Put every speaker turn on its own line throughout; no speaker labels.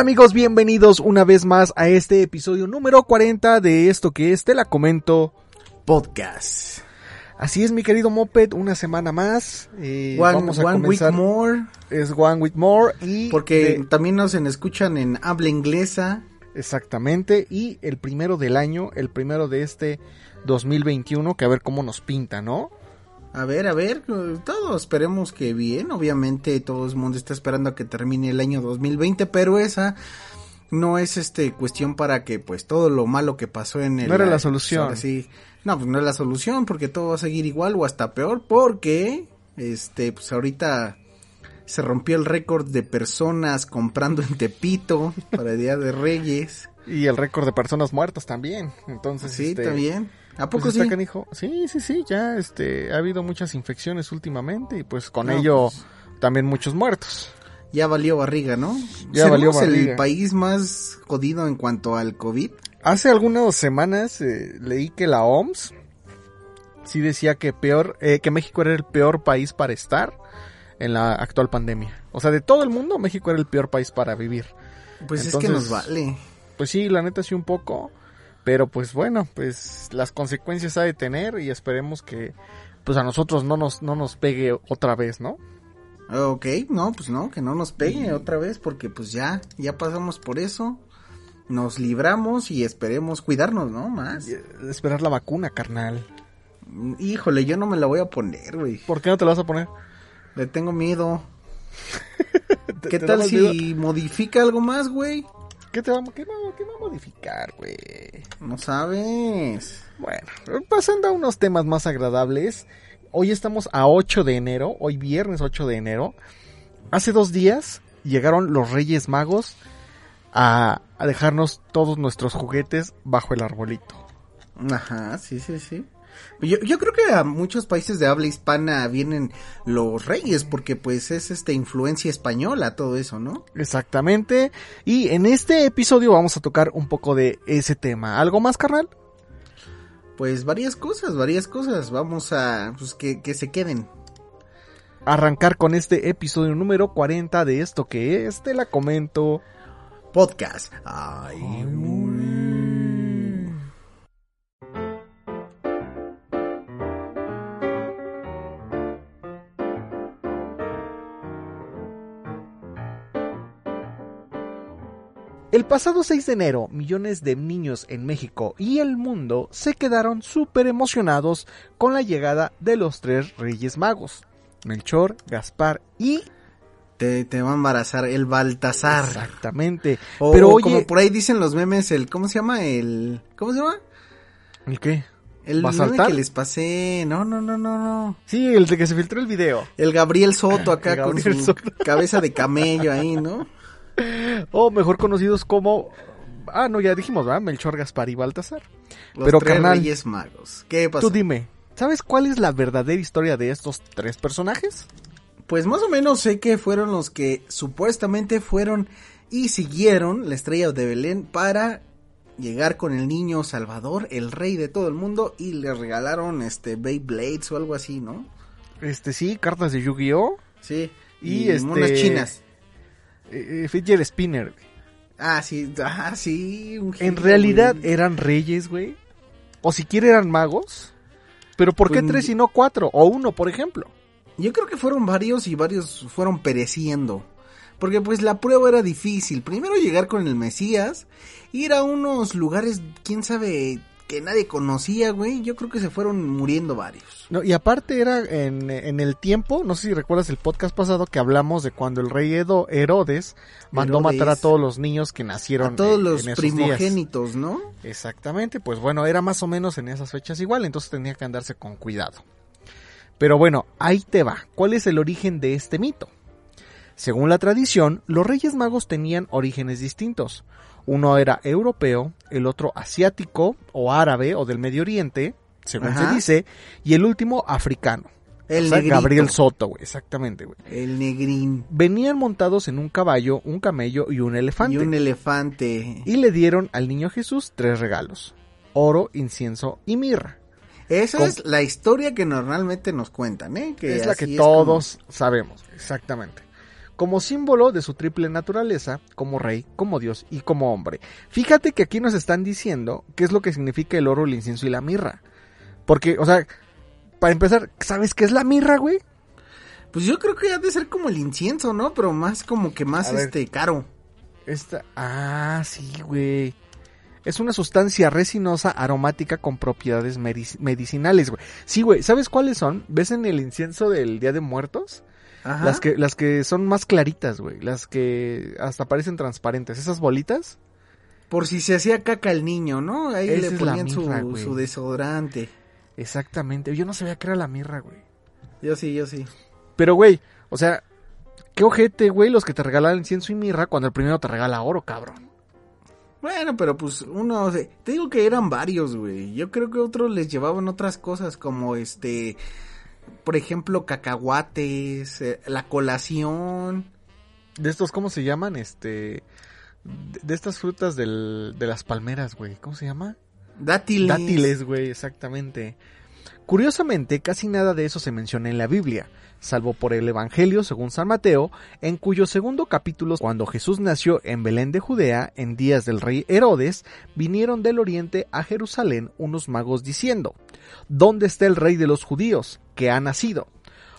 Hola amigos, bienvenidos una vez más a este episodio número 40 de esto que es Te la comento podcast. Así es mi querido Moped, una semana más. eh,
One,
vamos a
one week more.
Es One Week More y
Porque
de-
también nos en- escuchan en habla inglesa.
exactamente y el primero del año, el primero de este 2021, que a ver cómo nos pinta, ¿no?
A ver, a ver, todos esperemos que bien. Obviamente todo el mundo está esperando a que termine el año 2020, pero esa no es este cuestión para que pues todo lo malo que pasó en el
No era la solución.
sí. No, pues no es la solución porque todo va a seguir igual o hasta peor porque este pues ahorita se rompió el récord de personas comprando en Tepito para el Día de Reyes.
Y el récord de personas muertas también. Entonces,
Sí,
este,
también. ¿A
pues
poco
está
sí?
canijo. Sí, sí, sí, ya este ha habido muchas infecciones últimamente y pues con
No,
ello
pues-
también muchos muertos.
Ya valió barriga, ¿no?
Ya valió
¿Seremos
barriga.
el país más jodido en cuanto al COVID?
Hace algunas semanas eh, leí que la OMS sí decía que peor, eh, que México era el peor país para estar en la actual pandemia. O sea, de todo el mundo, México era el peor país para vivir.
Pues es
Entonces-
que nos vale.
Pues sí, la neta sí un poco, pero pues bueno, pues las consecuencias ha de tener y esperemos que pues a nosotros no nos no nos pegue otra vez, ¿no?
Ok, no, pues no, que no nos pegue otra vez porque pues ya, ya pasamos por eso. Nos libramos y esperemos cuidarnos, ¿no? Más.
Eh, Esperar la vacuna, carnal.
Híjole, yo no me la voy a poner, güey.
¿Por qué no te la vas a poner?
Le tengo miedo.
¿Te-
¿Qué
te
tal si
miedo?
modifica algo más, güey?
¿Qué te va, qué qué a modificar, güey?
No sabes.
Bueno, pasando a unos temas más agradables. Hoy estamos a 8 de enero, hoy viernes 8 de enero. Hace dos días llegaron los Reyes Magos a, a dejarnos todos nuestros juguetes bajo el arbolito.
Ajá, sí, sí, sí. Yo, yo creo que a muchos países de habla hispana vienen los reyes porque pues es esta influencia española todo eso, ¿no?
Exactamente. Y en este episodio vamos a tocar un poco de ese tema. ¿Algo más, carnal?
Pues varias cosas, varias cosas. Vamos a pues que, que se queden.
Arrancar con este episodio número 40 de esto que es, te la comento.
Podcast. Ay,
El pasado 6 de enero, millones de niños en México y el mundo se quedaron súper emocionados con la llegada de los tres Reyes Magos. Melchor, Gaspar y...
te, te va a embarazar el Baltasar.
Exactamente.
O,
Pero oye...
como por ahí dicen los memes, el, ¿cómo se llama? El, ¿cómo se llama?
¿El qué?
El que les pasé. No, no, no, no, no.
Sí, el de que se filtró el video.
El Gabriel Soto acá con su
Soto.
cabeza de camello ahí, ¿no?
O mejor conocidos como... Ah, no, ya dijimos, ¿verdad? Melchor, Gaspar y Baltasar.
Los
Pero,
tres
carnal,
Reyes Magos. ¿Qué pasó?
Tú dime, ¿sabes cuál es la verdadera historia de estos tres personajes?
Pues más o menos sé que fueron los que supuestamente fueron y siguieron la estrella de Belén para llegar con el niño Salvador, el rey de todo el mundo, y le regalaron este Beyblades o algo así, ¿no?
Este sí, cartas de Yu-Gi-Oh!
Sí.
Y,
Y,
este-
monas chinas.
Eh, eh, Fidget Spinner. güey.
Ah, sí, ah, sí. un
En realidad
güey.
eran reyes, güey. O siquiera eran magos. Pero ¿por qué
Pues-
tres y no cuatro? O uno, por ejemplo.
Yo creo que fueron varios y varios fueron pereciendo. Porque pues la prueba era difícil. Primero llegar con el Mesías, ir a unos lugares, quién sabe, que nadie conocía, güey. Yo creo que se fueron muriendo varios.
No, y aparte era en, en el tiempo, no sé si recuerdas el podcast pasado que hablamos de cuando el rey Edo- Herodes mandó
Herodes.
matar a todos los niños que nacieron
A todos
en-
los
en esos días.
primogénitos, ¿no?
Exactamente, pues bueno, era más o menos en esas fechas igual, entonces tenía que andarse con cuidado. Pero bueno, ahí te va. ¿Cuál es el origen de este mito? Según la tradición, los Reyes Magos tenían orígenes distintos. Uno era europeo, el otro asiático o árabe o del Medio Oriente, según
Ajá.
se dice, y el último africano.
El
O sea. Gabriel Soto, güey, exactamente, güey.
El negrín.
Venían montados en un caballo, un camello y un elefante.
Y un elefante.
y le dieron al niño Jesús tres regalos. oro, incienso y mirra.
Esa es la historia que normalmente nos cuentan, ¿eh? Que
es la que todos sabemos, exactamente. Como símbolo de su triple naturaleza, como rey, como dios y como hombre. Fíjate que aquí nos están diciendo qué es lo que significa el oro, el incienso y la mirra. Porque, o sea, para empezar, ¿sabes qué es la mirra, güey?
Pues yo creo que ha de ser como el incienso, ¿no? Pero más como que más
ver.
este caro.
Esta, ah, sí, güey. Es una sustancia resinosa aromática con propiedades medici- medicinales, güey. Sí, güey, ¿sabes cuáles son? ¿Ves en el incienso del Día de Muertos?
Ajá.
Las que, las que son más claritas, güey. Las que hasta parecen transparentes. Esas bolitas.
Por si se hacía caca el niño, ¿no? Ahí
Esa
le ponían
mirra,
su,
güey.
su desodorante.
Exactamente. Yo no sabía que era la mirra, güey.
Yo sí, yo sí.
Pero, güey, o sea, qué ojete, güey, los que te regalan incienso y mirra cuando el primero te regala oro, cabrón.
Bueno, pero pues uno, o sea, te digo que eran varios, güey. Yo creo que otros les llevaban otras cosas como este, por ejemplo, cacahuates, eh, la colación.
De estos, ¿cómo se llaman? Este. De, de estas frutas del, de las palmeras, güey. ¿Cómo se llama?
Dátiles.
Dátiles, güey, exactamente. Curiosamente, casi nada de eso se menciona en la Biblia, salvo por el Evangelio según San Mateo, en cuyo segundo capítulo, cuando Jesús nació en Belén de Judea, en días del rey Herodes, vinieron del oriente a Jerusalén unos magos diciendo, ¿Dónde está el rey de los judíos, que ha nacido?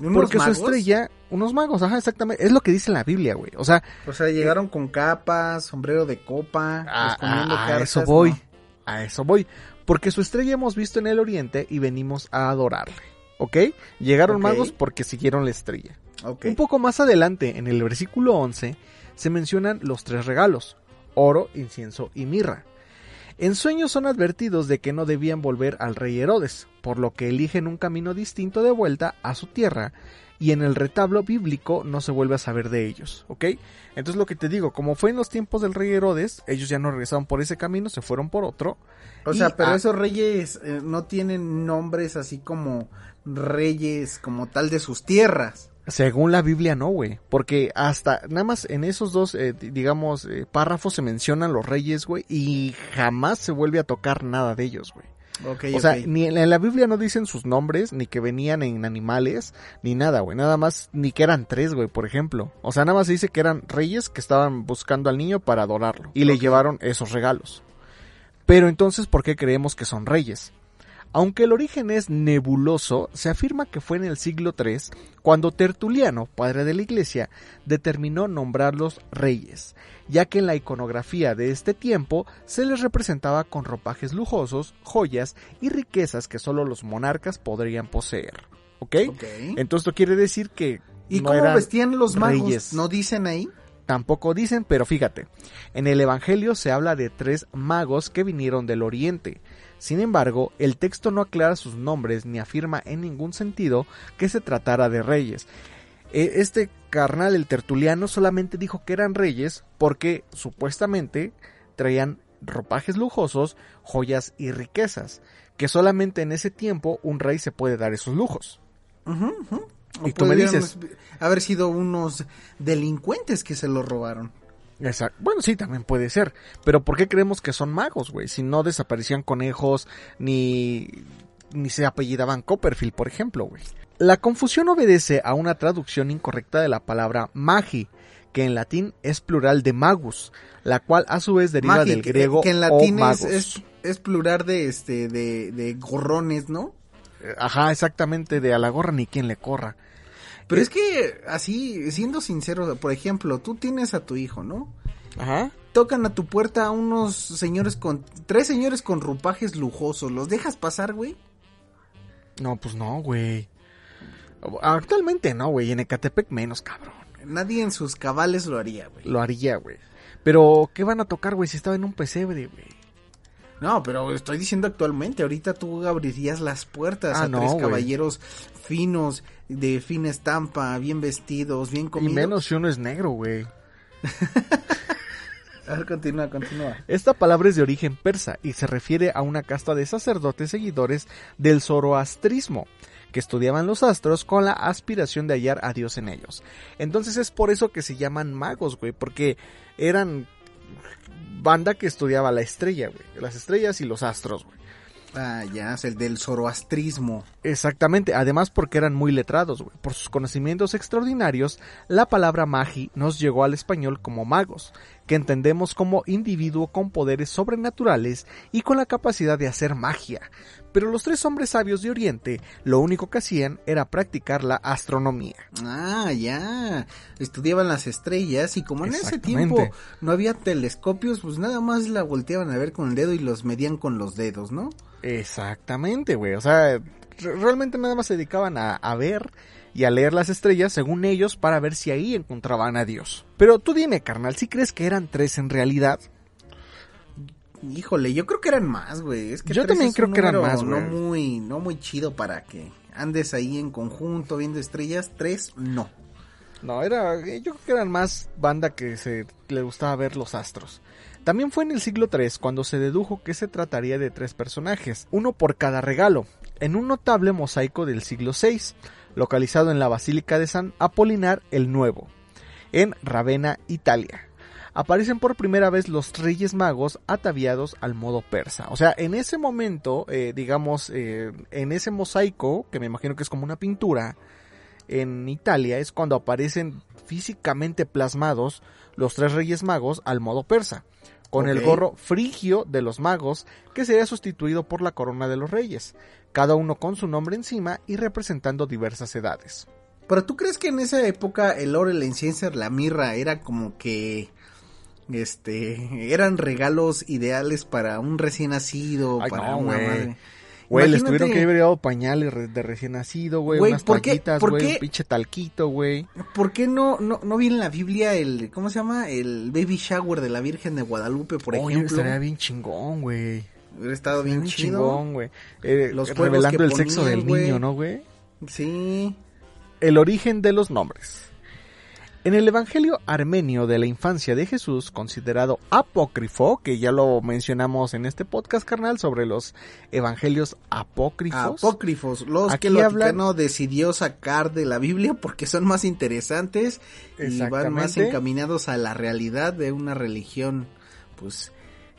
¿Unos
Porque
magos?
su estrella, unos magos, ajá, exactamente, es lo que dice en la Biblia, güey. O sea,
O sea, llegaron con capas, sombrero de copa,
a,
escondiendo
a- a
cartas,
eso voy,
¿no?
a eso voy. Porque su estrella hemos visto en el oriente y venimos a adorarle. ¿Ok? Llegaron magos porque siguieron la estrella. Un poco más adelante, en el versículo 11, se mencionan los tres regalos, oro, incienso y mirra. En sueños son advertidos de que no debían volver al rey Herodes, por lo que eligen un camino distinto de vuelta a su tierra, y en el retablo bíblico no se vuelve a saber de ellos, ¿ok? Entonces lo que te digo, como fue en los tiempos del rey Herodes, ellos ya no regresaron por ese camino, se fueron por otro.
O sea, pero
a-
esos reyes eh, no tienen nombres así como reyes como tal de sus tierras.
Según la Biblia no, güey. Porque hasta, nada más en esos dos, eh, di- digamos, eh, párrafos se mencionan los reyes, güey. Y jamás se vuelve a tocar nada de ellos, güey. O sea, ni en la, en la Biblia no dicen sus nombres, ni que venían en animales, ni nada, güey. Nada más, ni que eran tres, güey, por ejemplo. O sea, nada más se dice que eran reyes que estaban buscando al niño para adorarlo. Y le llevaron esos regalos. Pero entonces, ¿por qué creemos que son reyes? Aunque el origen es nebuloso, se afirma que fue en el siglo III cuando Tertuliano, padre de la iglesia, determinó nombrarlos reyes, ya que en la iconografía de este tiempo se les representaba con ropajes lujosos, joyas y riquezas que solo los monarcas podrían poseer. ¿Ok? Entonces esto quiere decir que
¿Y
no
cómo
eran
vestían los magos?
reyes.
¿No dicen ahí?
Tampoco dicen, pero fíjate, en el Evangelio se habla de tres magos que vinieron del Oriente. Sin embargo, el texto no aclara sus nombres ni afirma en ningún sentido que se tratara de reyes. Eh, Este carnal, el tertuliano, solamente dijo que eran reyes porque supuestamente traían ropajes lujosos, joyas y riquezas, que solamente en ese tiempo un rey se puede dar esos lujos. Y tú me dices-
haber sido unos delincuentes que se lo robaron.
Exacto. Bueno, sí, también puede ser. Pero ¿por qué creemos que son magos, güey? Si no desaparecían conejos, ni, ni se apellidaban Copperfield, por ejemplo, güey. La confusión obedece a una traducción incorrecta de la palabra magi, que en latín es plural de magus, la cual a su vez deriva
Magi,
del
que-
griego
que en
o
latín es,
magos.
es, es plural de este de, de gorrones, ¿no?
Ajá, exactamente, de a la gorra ni quien le corra.
Pero es que así, siendo sincero, por ejemplo, tú tienes a tu hijo, ¿no?
Ajá.
Tocan a tu puerta a unos señores con tres señores con ropajes lujosos, ¿los dejas pasar, güey?
No, pues no, güey. Actualmente no, güey. En Ecatepec menos, cabrón.
Nadie en sus cabales lo haría, güey.
Lo haría, güey. Pero, ¿qué van a tocar, güey? Si estaba en un pesebre, güey.
No, pero estoy diciendo actualmente, ahorita tú abrirías las puertas
Ah,
a
no,
tres caballeros finos, de fina estampa, bien vestidos, bien
Y
comidos.
menos si uno es negro, güey.
A ver, continúa, continúa.
Esta palabra es de origen persa y se refiere a una casta de sacerdotes seguidores del zoroastrismo, que estudiaban los astros con la aspiración de hallar a Dios en ellos. Entonces es por eso que se llaman magos, güey, porque eran banda que estudiaba la estrella, güey. Las estrellas y los astros, güey.
Ah, ya, es el del zoroastrismo.
Exactamente, además porque eran muy letrados, güey. Por sus conocimientos extraordinarios, la palabra magi nos llegó al español como magos, que entendemos como individuo con poderes sobrenaturales y con la capacidad de hacer magia. Pero los tres hombres sabios de Oriente lo único que hacían era practicar la astronomía.
Ah, ya. Estudiaban las estrellas y como en ese tiempo no había telescopios, pues nada más la volteaban a ver con el dedo y los medían con los dedos, ¿no?
Exactamente, güey. O sea, re- realmente nada más se dedicaban a, a ver y a leer las estrellas según ellos para ver si ahí encontraban a Dios. Pero tú dime, carnal, ¿si crees que eran tres en realidad?
Híjole, yo creo que eran más, güey. Es que
Yo también
es
creo
un
que eran más,
No
güey.
muy, no muy chido para que andes ahí en conjunto viendo estrellas. Tres, no.
No, era, yo creo que eran más banda que se le gustaba ver los astros. También fue en el siglo III cuando se dedujo que se trataría de tres personajes, uno por cada regalo, en un notable mosaico del siglo VI, localizado en la Basílica de San Apolinar el Nuevo, en Ravenna, Italia. Aparecen por primera vez los Reyes Magos ataviados al modo persa. O sea, en ese momento, eh, digamos, eh, en ese mosaico, que me imagino que es como una pintura, en Italia es cuando aparecen físicamente plasmados los tres reyes magos al modo persa, con el gorro frigio de los magos que sería sustituido por la corona de los reyes, cada uno con su nombre encima y representando diversas edades.
Pero tú crees que en esa época el oro, el incienso, la mirra era como que este eran regalos ideales para un recién nacido,
Ay,
para
no,
una madre.
Güey, les tuvieron que haber dado pañales de recién nacido, güey, unas
¿por qué-
güey, un pinche talquito, güey.
¿Por qué no, no, no vi en la Biblia el, ¿cómo se llama? El baby shower de la Virgen de Guadalupe, por
Oye,
ejemplo.
estaría bien chingón, güey.
Hubiera estado bien
Bien
chido.
chingón, güey. Eh,
Los
revelando
que
el sexo del niño, ¿no, güey?
Sí.
El origen de los nombres. En el Evangelio armenio de la infancia de Jesús, considerado apócrifo, que ya lo mencionamos en este podcast carnal sobre los evangelios apócrifos.
Apócrifos, los que el
hablan-
Vaticano decidió sacar de la Biblia porque son más interesantes y van más encaminados a la realidad de una religión, pues,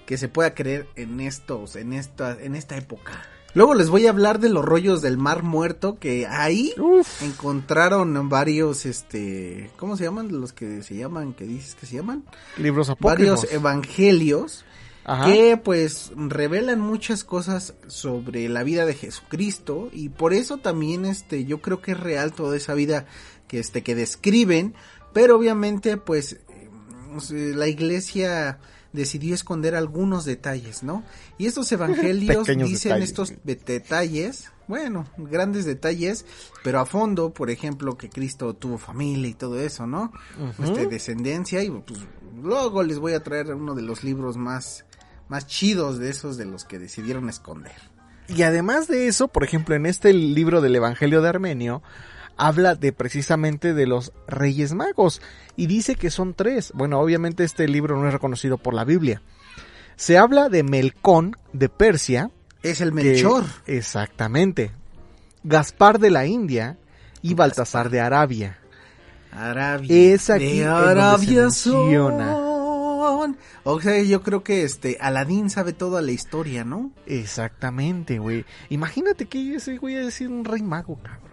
que se pueda creer en estos, en esta, en esta época. Luego les voy a hablar de los rollos del Mar Muerto, que ahí
Uf,
encontraron varios, este, ¿cómo se llaman? Los que se llaman, que dices que se llaman?
libros apócrifos.
Varios evangelios
Ajá.
que pues revelan muchas cosas sobre la vida de Jesucristo y por eso también este yo creo que es real toda esa vida que este que describen, pero obviamente pues eh, la iglesia decidió esconder algunos detalles, ¿no? Y estos evangelios dicen
detalles.
estos detalles, bueno, grandes detalles, pero a fondo, por ejemplo, que Cristo tuvo familia y todo eso, ¿no? Este, descendencia y pues luego les voy a traer uno de los libros más más chidos de esos de los que decidieron esconder.
Y además de eso, por ejemplo, en este libro del Evangelio de Armenio, habla de precisamente de los Reyes Magos y dice que son tres. Bueno, obviamente este libro no es reconocido por la Biblia. Se habla de Melcón de Persia.
Es el
que-
Melchor.
exactamente. Gaspar de la India y Baltasar de Arabia.
Arabia.
Es aquí
de
en donde se
Arabia son. O sea, yo creo que este Aladín sabe toda la historia, ¿no?
Exactamente, güey. Imagínate que ese güey es decir un rey mago, cabrón.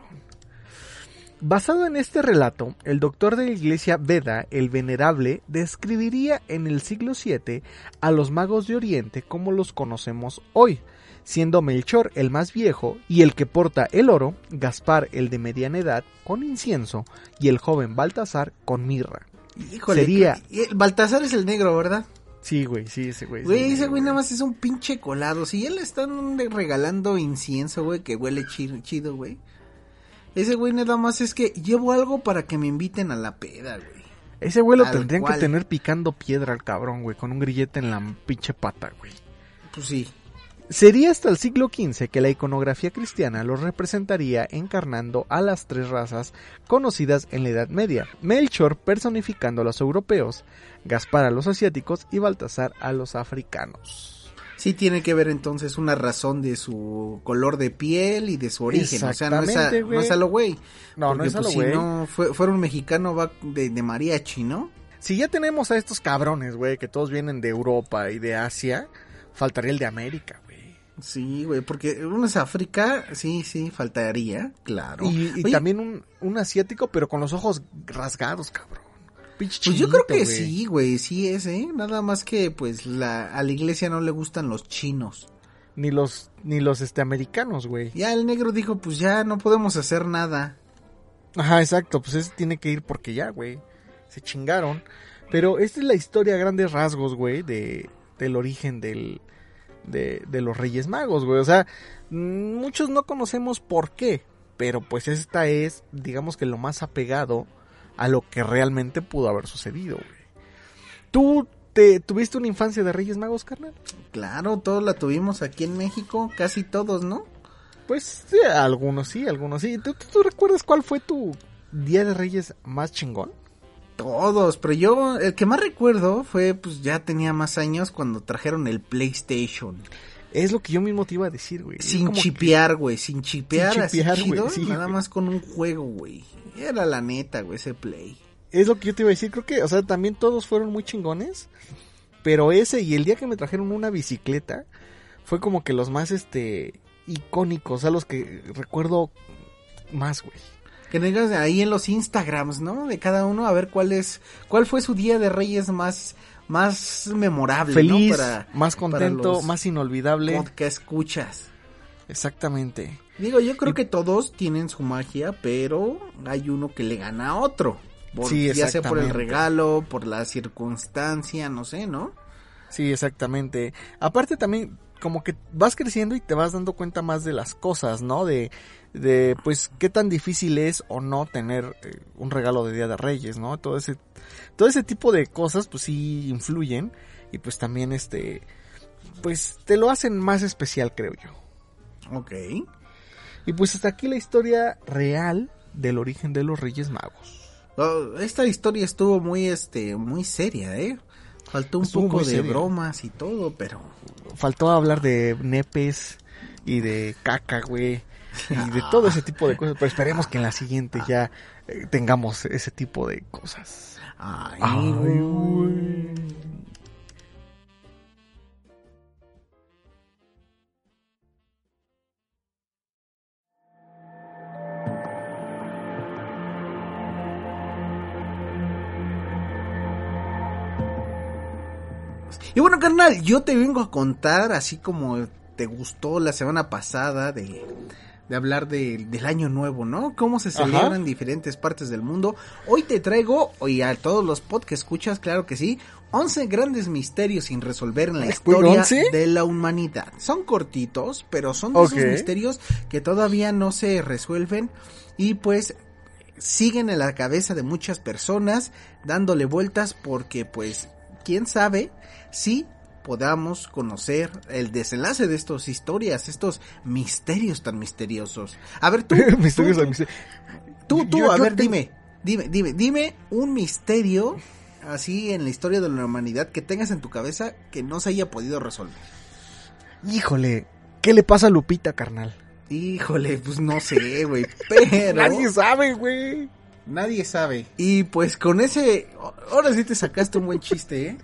Basado en este relato, el doctor de la iglesia Veda, el venerable, describiría en el siglo VII a los magos de Oriente como los conocemos hoy, siendo Melchor el más viejo y el que porta el oro, Gaspar el de mediana edad con incienso y el joven Baltasar con mirra.
Híjole.
Sería-
el Baltasar es el negro, ¿verdad?
Sí, güey, sí, ese güey.
Güey, ese güey nada más es un pinche colado. Si él le están regalando incienso, güey, que huele chido, chido, güey. Ese güey nada más es que llevo algo para que me inviten a la peda, güey.
Ese güey lo
Tal
tendrían
cual.
que tener picando piedra al cabrón, güey, con un grillete en la pinche pata, güey.
Pues sí.
Sería hasta el siglo XV que la iconografía cristiana los representaría encarnando a las tres razas conocidas en la Edad Media. Melchor personificando a los europeos, Gaspar a los asiáticos y Baltasar a los africanos.
Sí tiene que ver entonces una razón de su color de piel y de su origen. O sea, no es, a, no es a lo güey.
No, no es a lo
pues,
güey.
Si no fue, fuera un mexicano va de, de mariachi, ¿no?
si ya tenemos a estos cabrones, güey, que todos vienen de Europa y de Asia, faltaría el de América, güey.
Sí, güey, porque uno es África, sí, sí, faltaría, claro.
Y, también un, un asiático, pero con los ojos rasgados, cabrón. Pinche
Pues yo creo que sí, güey, sí es, ¿eh? Nada más que, pues, la, a la iglesia no le gustan los chinos.
Ni los, ni los este, americanos, güey.
Ya el negro dijo, pues ya no podemos hacer nada.
Ajá, exacto, pues ese tiene que ir porque ya, güey. Se chingaron. Pero esta es la historia a grandes rasgos, güey, de, del origen del, de, de los Reyes Magos, güey. O sea, muchos no conocemos por qué, pero pues esta es, digamos que lo más apegado a lo que realmente pudo haber sucedido, güey. ¿Tú te, tuviste una infancia de Reyes Magos, carnal?
Claro, todos la tuvimos aquí en México, casi todos, ¿no?
Pues sí, algunos sí, algunos sí. ¿Tú, tú- recuerdas cuál fue tu Día de Reyes más chingón?
Todos, pero yo, el que más recuerdo fue, pues ya tenía más años cuando trajeron el PlayStation.
Es lo que yo mismo te iba a decir, güey.
Sin chipear, güey, sin chipear,
Sin
así
chipear,
chido,
güey, sí,
nada
güey.
más con un juego, güey. Era la neta, güey, ese Play.
Es lo que yo te iba a decir. Creo que, o sea, también todos fueron muy chingones. Pero ese y el día que me trajeron una bicicleta fue como que los más, este, icónicos. O sea, los que recuerdo más, güey.
Que digas ahí en los Instagrams, ¿no? De cada uno, a ver cuál es, cuál fue su día de Reyes más, más memorable,
Feliz,
¿no? Para
más
para
contento,
los
más inolvidable.
podcast escuchas.
Exactamente.
Digo, yo creo
Y-
que todos tienen su magia, pero hay uno que le gana a otro. Por-
Sí,
ya sea por el regalo, por la circunstancia, no sé, ¿no?
Sí, exactamente. Aparte también como que vas creciendo y te vas dando cuenta más de las cosas, ¿no? De, de pues qué tan difícil es o no tener eh, un regalo de Día de Reyes, ¿no? Todo ese, todo ese tipo de cosas pues sí influyen y pues también este, pues te lo hacen más especial creo yo.
Ok.
Y pues hasta aquí la historia real del origen de los Reyes Magos.
Oh, esta historia estuvo muy, este, muy seria, ¿eh? Faltó un
Estuvo
poco de bromas y todo, pero...
faltó hablar de nepes y de caca, güey. Y de todo ese tipo de cosas. Pero esperemos que en la siguiente ya eh, tengamos ese tipo de cosas.
Ay,
Ay,
güey. Y bueno, carnal, yo te vengo a contar, así como te gustó la semana pasada de, de hablar de- del año nuevo, ¿no? Cómo se
Ajá.
celebra en diferentes partes del mundo. Hoy te traigo, y a todos los podcasts que escuchas, claro que sí, 11 grandes misterios sin resolver en la historia de la humanidad. Son cortitos, pero son de esos misterios que todavía no se resuelven y pues siguen en la cabeza de muchas personas dándole vueltas porque pues quién sabe si podamos conocer el desenlace de estas historias, estos misterios tan misteriosos. A ver tú,
Misterios
tú,
al misterio.
tú, tú,
Yo-
a
yo
ver,
tengo-
dime, dime, dime, dime un misterio así en la historia de la humanidad que tengas en tu cabeza que no se haya podido resolver.
Híjole, ¿qué le pasa a Lupita, carnal?
Híjole, pues no sé, güey, pero
Nadie sabe, güey.
Nadie sabe. Y pues con ese, ahora sí te sacaste un buen chiste, ¿eh?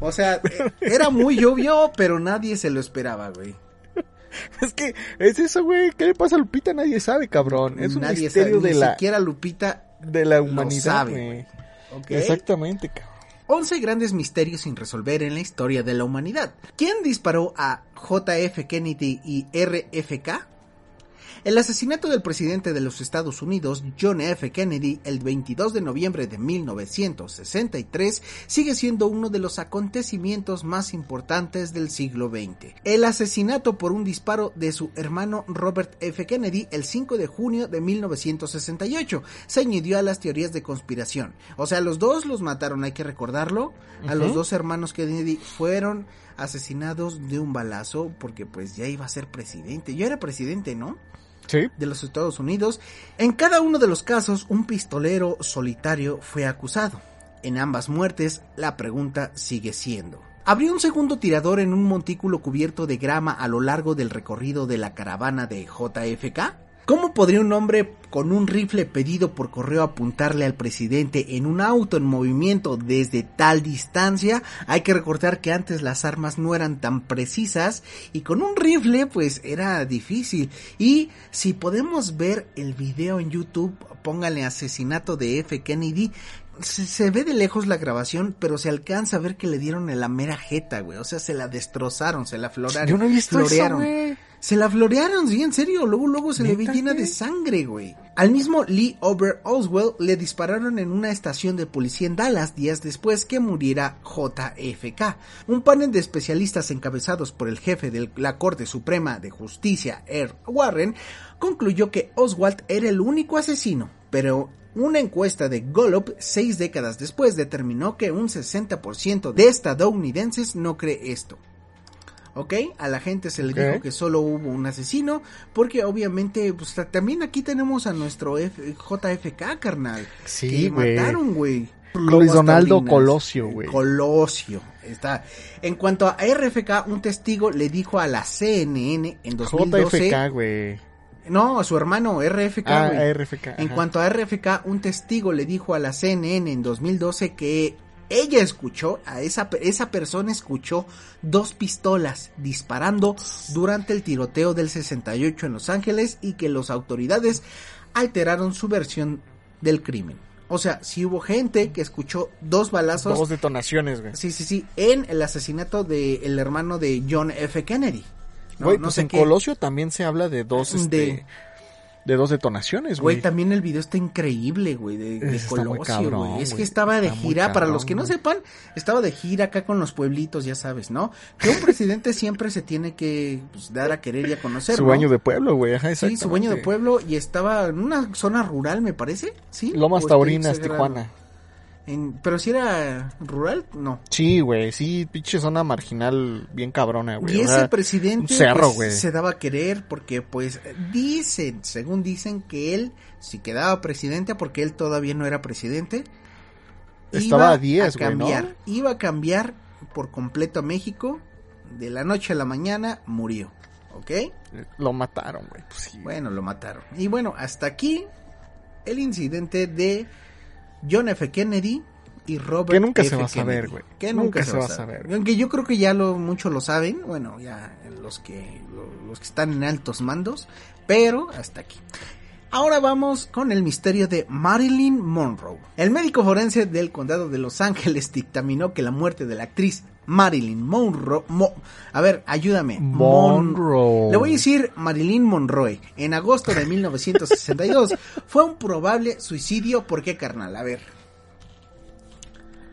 O sea, eh, era muy obvio, pero nadie se lo esperaba, güey.
Es que es eso, güey. ¿Qué le pasa a Lupita? Nadie sabe, cabrón. Es un
nadie
misterio
sabe,
de
ni
la,
siquiera Lupita.
de la humanidad,
sabe,
güey. Exactamente, cabrón.
11 grandes misterios sin resolver en la historia de la humanidad. ¿Quién disparó a JF Kennedy y RFK? El asesinato del presidente de los Estados Unidos, John F. Kennedy, el 22 de noviembre de 1963, sigue siendo uno de los acontecimientos más importantes del siglo XX. El asesinato por un disparo de su hermano Robert F. Kennedy el 5 de junio de 1968 se añadió a las teorías de conspiración. O sea, los dos los mataron, hay que recordarlo. A los dos hermanos Kennedy fueron asesinados de un balazo porque pues ya iba a ser presidente. Yo era presidente, ¿no? De los Estados Unidos. En cada uno de los casos, un pistolero solitario fue acusado. En ambas muertes, la pregunta sigue siendo. ¿Habría un segundo tirador en un montículo cubierto de grama a lo largo del recorrido de la caravana de JFK? ¿Cómo podría un hombre con un rifle pedido por correo apuntarle al presidente en un auto en movimiento desde tal distancia? Hay que recordar que antes las armas no eran tan precisas y con un rifle pues era difícil. Y si podemos ver el video en YouTube, póngale asesinato de F. Kennedy, se, se, ve de lejos la grabación, pero se alcanza a ver que le dieron en la mera jeta, güey. O sea, se la destrozaron, se la floraron.
Yo no he visto
florearon.
eso.
Se la florearon, sí, en serio. Luego, luego se le ve
¿Neta,
llena de sangre, güey. Al mismo Lee Over Oswald le dispararon en una estación de policía en Dallas días después que muriera JFK. Un panel de especialistas encabezados por el jefe de la Corte Suprema de Justicia, Earl Warren, concluyó que Oswald era el único asesino, pero una encuesta de Gallup seis décadas después determinó que un 60% de estadounidenses no cree esto. ¿Ok? A la gente se le dijo que solo hubo un asesino, porque obviamente, pues ta- también aquí tenemos a nuestro F- JFK, carnal.
Sí,
que mataron, güey.
Luis Donaldo. Colosio, güey.
Colosio, está. En cuanto a RFK, un testigo le dijo a la CNN en 2012...
JFK, güey.
No, a su hermano RFK,
Ah,
güey.
RFK.
En
ajá.
cuanto a RFK, un testigo le dijo a la CNN en 2012 que ella escuchó, a esa, esa persona escuchó dos pistolas disparando durante el tiroteo del 68 en Los Ángeles y que las autoridades alteraron su versión del crimen. O sea, si hubo gente que escuchó dos balazos,
Dos detonaciones, güey.
sí, sí, sí, en el asesinato del hermano de John F. Kennedy. No,
Güey,
no
pues
sé
en
qué.
Colosio también se habla de dos, este,
De-
de, dos detonaciones,
Güey,
güey.
también el video está increíble, güey, de, de Colosio, güey. Es que estaba de
Está
gira, para
cabrón,
los que no sepan, estaba de gira acá con los pueblitos, ya sabes, ¿no? Que un presidente siempre se tiene que pues, dar a querer y a conocer,
Su
¿no?
baño de pueblo, güey. Ajá,
Sí, su baño de pueblo y estaba en una zona rural, me parece, ¿sí?
Lomas
¿O estoy
Taurinas? Tijuana.
En- pero si era rural, no.
Sí, güey, sí, pinche zona marginal bien cabrona, güey.
Y
o
ese
sea,
presidente
un cerro,
pues, se daba a querer porque pues dicen, según dicen que él si quedaba presidente porque él todavía no era presidente
Estaba
iba
a 10, güey,
iba a cambiar por completo a México de la noche a la mañana murió, ¿ok?
Lo mataron, güey. Pues sí.
Bueno, lo mataron. Y bueno, hasta aquí el incidente de John F. Kennedy y Robert
Que nunca
F.
se va a saber, güey.
Que nunca, se va a saber. Aunque yo creo que ya lo muchos lo saben, bueno, ya los que lo- los que están en altos mandos, pero hasta aquí. Ahora vamos con el misterio de Marilyn Monroe. El médico forense del condado de Los Ángeles dictaminó que la muerte de la actriz Marilyn Monroe, Mo- a ver, ayúdame. Mon-
Monroe.
le voy a decir Marilyn Monroe. En agosto de 1962 fue un probable suicidio. ¿Por qué, carnal? A ver.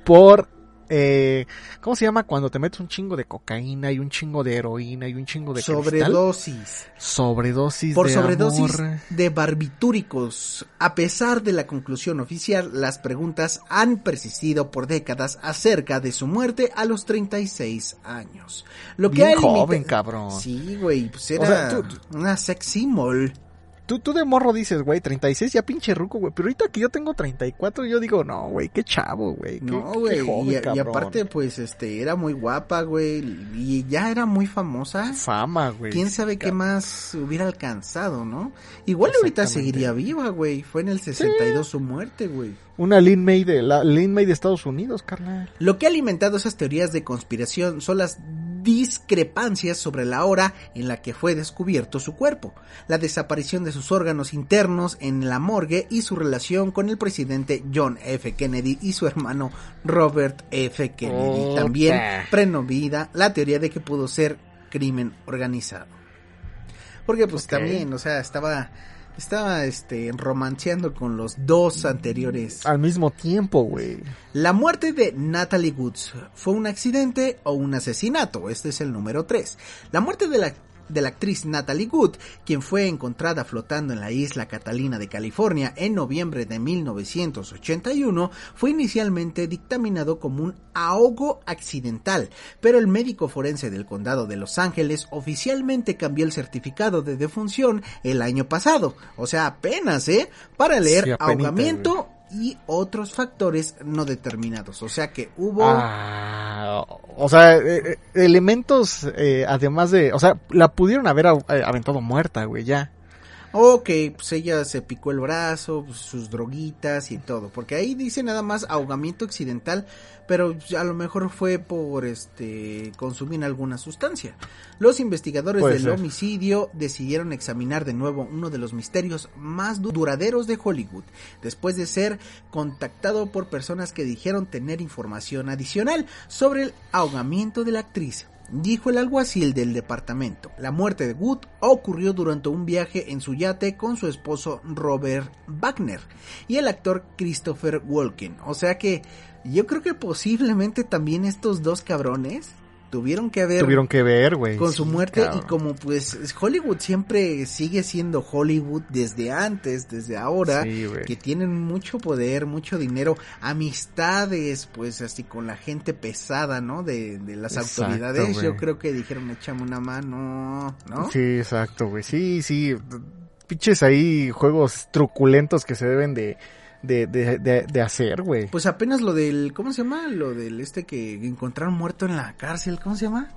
Por, eh, ¿cómo se llama cuando te metes un chingo de cocaína y un chingo de heroína y un chingo de cristal?
Sobredosis.
Sobredosis
Por
de
sobredosis
amor.
de barbitúricos. A pesar de la conclusión oficial, las preguntas han persistido por décadas acerca de su muerte a los 36 años. Lo que
Bien joven, cabrón.
Sí, güey, pues era
O sea, tú-
una sex symbol.
Tú, tú de morro dices, güey, 36 ya pinche ruco, güey. Pero ahorita que yo tengo 34, yo digo, no, güey, qué chavo, güey. qué-
No, güey, y, y aparte, pues, este, era muy guapa, güey, y ya era muy famosa.
Fama, güey.
Quién
sí,
sabe qué más hubiera alcanzado, ¿no? Igual ahorita seguiría viva, güey. Fue en el 62 su muerte, güey.
Una Lin May de, la Lin May de Estados Unidos, carnal.
Lo que ha alimentado esas teorías de conspiración son las discrepancias sobre la hora en la que fue descubierto su cuerpo, la desaparición de sus órganos internos en la morgue y su relación con el presidente John F. Kennedy y su hermano Robert F. Kennedy. También prenovida la teoría de que pudo ser crimen organizado. Porque pues también, o sea, estaba estaba este romanceando con los dos anteriores
Al mismo tiempo, güey.
la muerte de Natalie Woods fue un accidente o un asesinato. Este es el número 3. La muerte de la, de la actriz Natalie Wood, quien fue encontrada flotando en la isla Catalina de California en noviembre de 1981, fue inicialmente dictaminado como un ahogo accidental, pero el médico forense del condado de Los Ángeles oficialmente cambió el certificado de defunción el año pasado. O sea, apenas, ¿eh? Para leer
Sí,
ahogamiento y otros factores no determinados. O sea que hubo...
Ah, o sea, eh, eh, elementos, eh, además de, o sea, la pudieron haber eh, aventado muerta, güey, ya.
Ok, pues ella se picó el brazo, pues, sus droguitas y todo, porque ahí dice nada más ahogamiento accidental, pero a lo mejor fue por este consumir alguna sustancia. Los investigadores
Puede
del
ser.
homicidio decidieron examinar de nuevo uno de los misterios más du- duraderos de Hollywood, después de ser contactado por personas que dijeron tener información adicional sobre el ahogamiento de la actriz. Dijo el alguacil del departamento. La muerte de Wood ocurrió durante un viaje en su yate con su esposo Robert Wagner y el actor Christopher Walken. O sea que yo creo que posiblemente también estos dos cabrones tuvieron que haber
Tuvieron que ver, güey.
con su muerte
cabrón.
y como pues Hollywood siempre sigue siendo Hollywood desde antes, desde ahora,
Sí,
que tienen mucho poder, mucho dinero, amistades, pues así con la gente pesada, ¿no? De, de las
Exacto,
autoridades, yo creo que dijeron échame una mano, ¿no?
Sí, exacto, güey. Sí, sí. Pinches ahí juegos truculentos que se deben de, de, de, de, de hacer, güey.
Pues apenas lo del, ¿cómo se llama? Lo del este que encontraron muerto en la cárcel, ¿cómo se llama?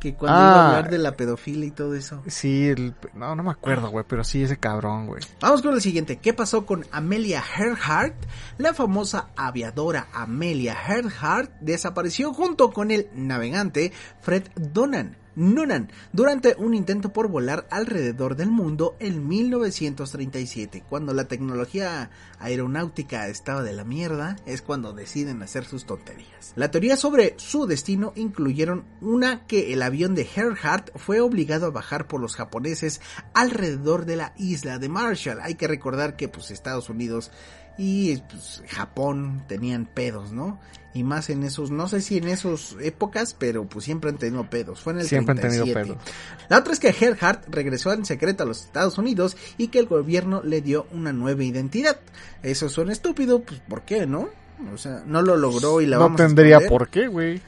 Que cuando iba a
Ah.
hablar de la pedofilia y todo eso.
Sí, el, no, no me acuerdo, güey, pero sí ese cabrón, güey.
Vamos con el siguiente. ¿Qué pasó con Amelia Earhart? La famosa aviadora Amelia Earhart desapareció junto con el navegante Fred Donan. Noonan durante un intento por volar alrededor del mundo en 1937. Cuando la tecnología aeronáutica estaba de la mierda, es cuando deciden hacer sus tonterías. La teoría sobre su destino incluyeron una que el avión de Earhart fue obligado a bajar por los japoneses alrededor de la isla de Marshall. Hay que recordar que pues Estados Unidos y pues, Japón tenían pedos, ¿no? Y más en esos, no sé si en esas épocas, pero pues siempre han tenido pedos. Fue en el
Siempre han tenido
37.
pedos.
La otra es que Earhart regresó en secreto a los Estados Unidos y que el gobierno le dio una nueva identidad. Eso suena estúpido, pues ¿por qué, no? O sea, no lo logró y la
no
vamos a
tendría
esconder.
por qué, güey.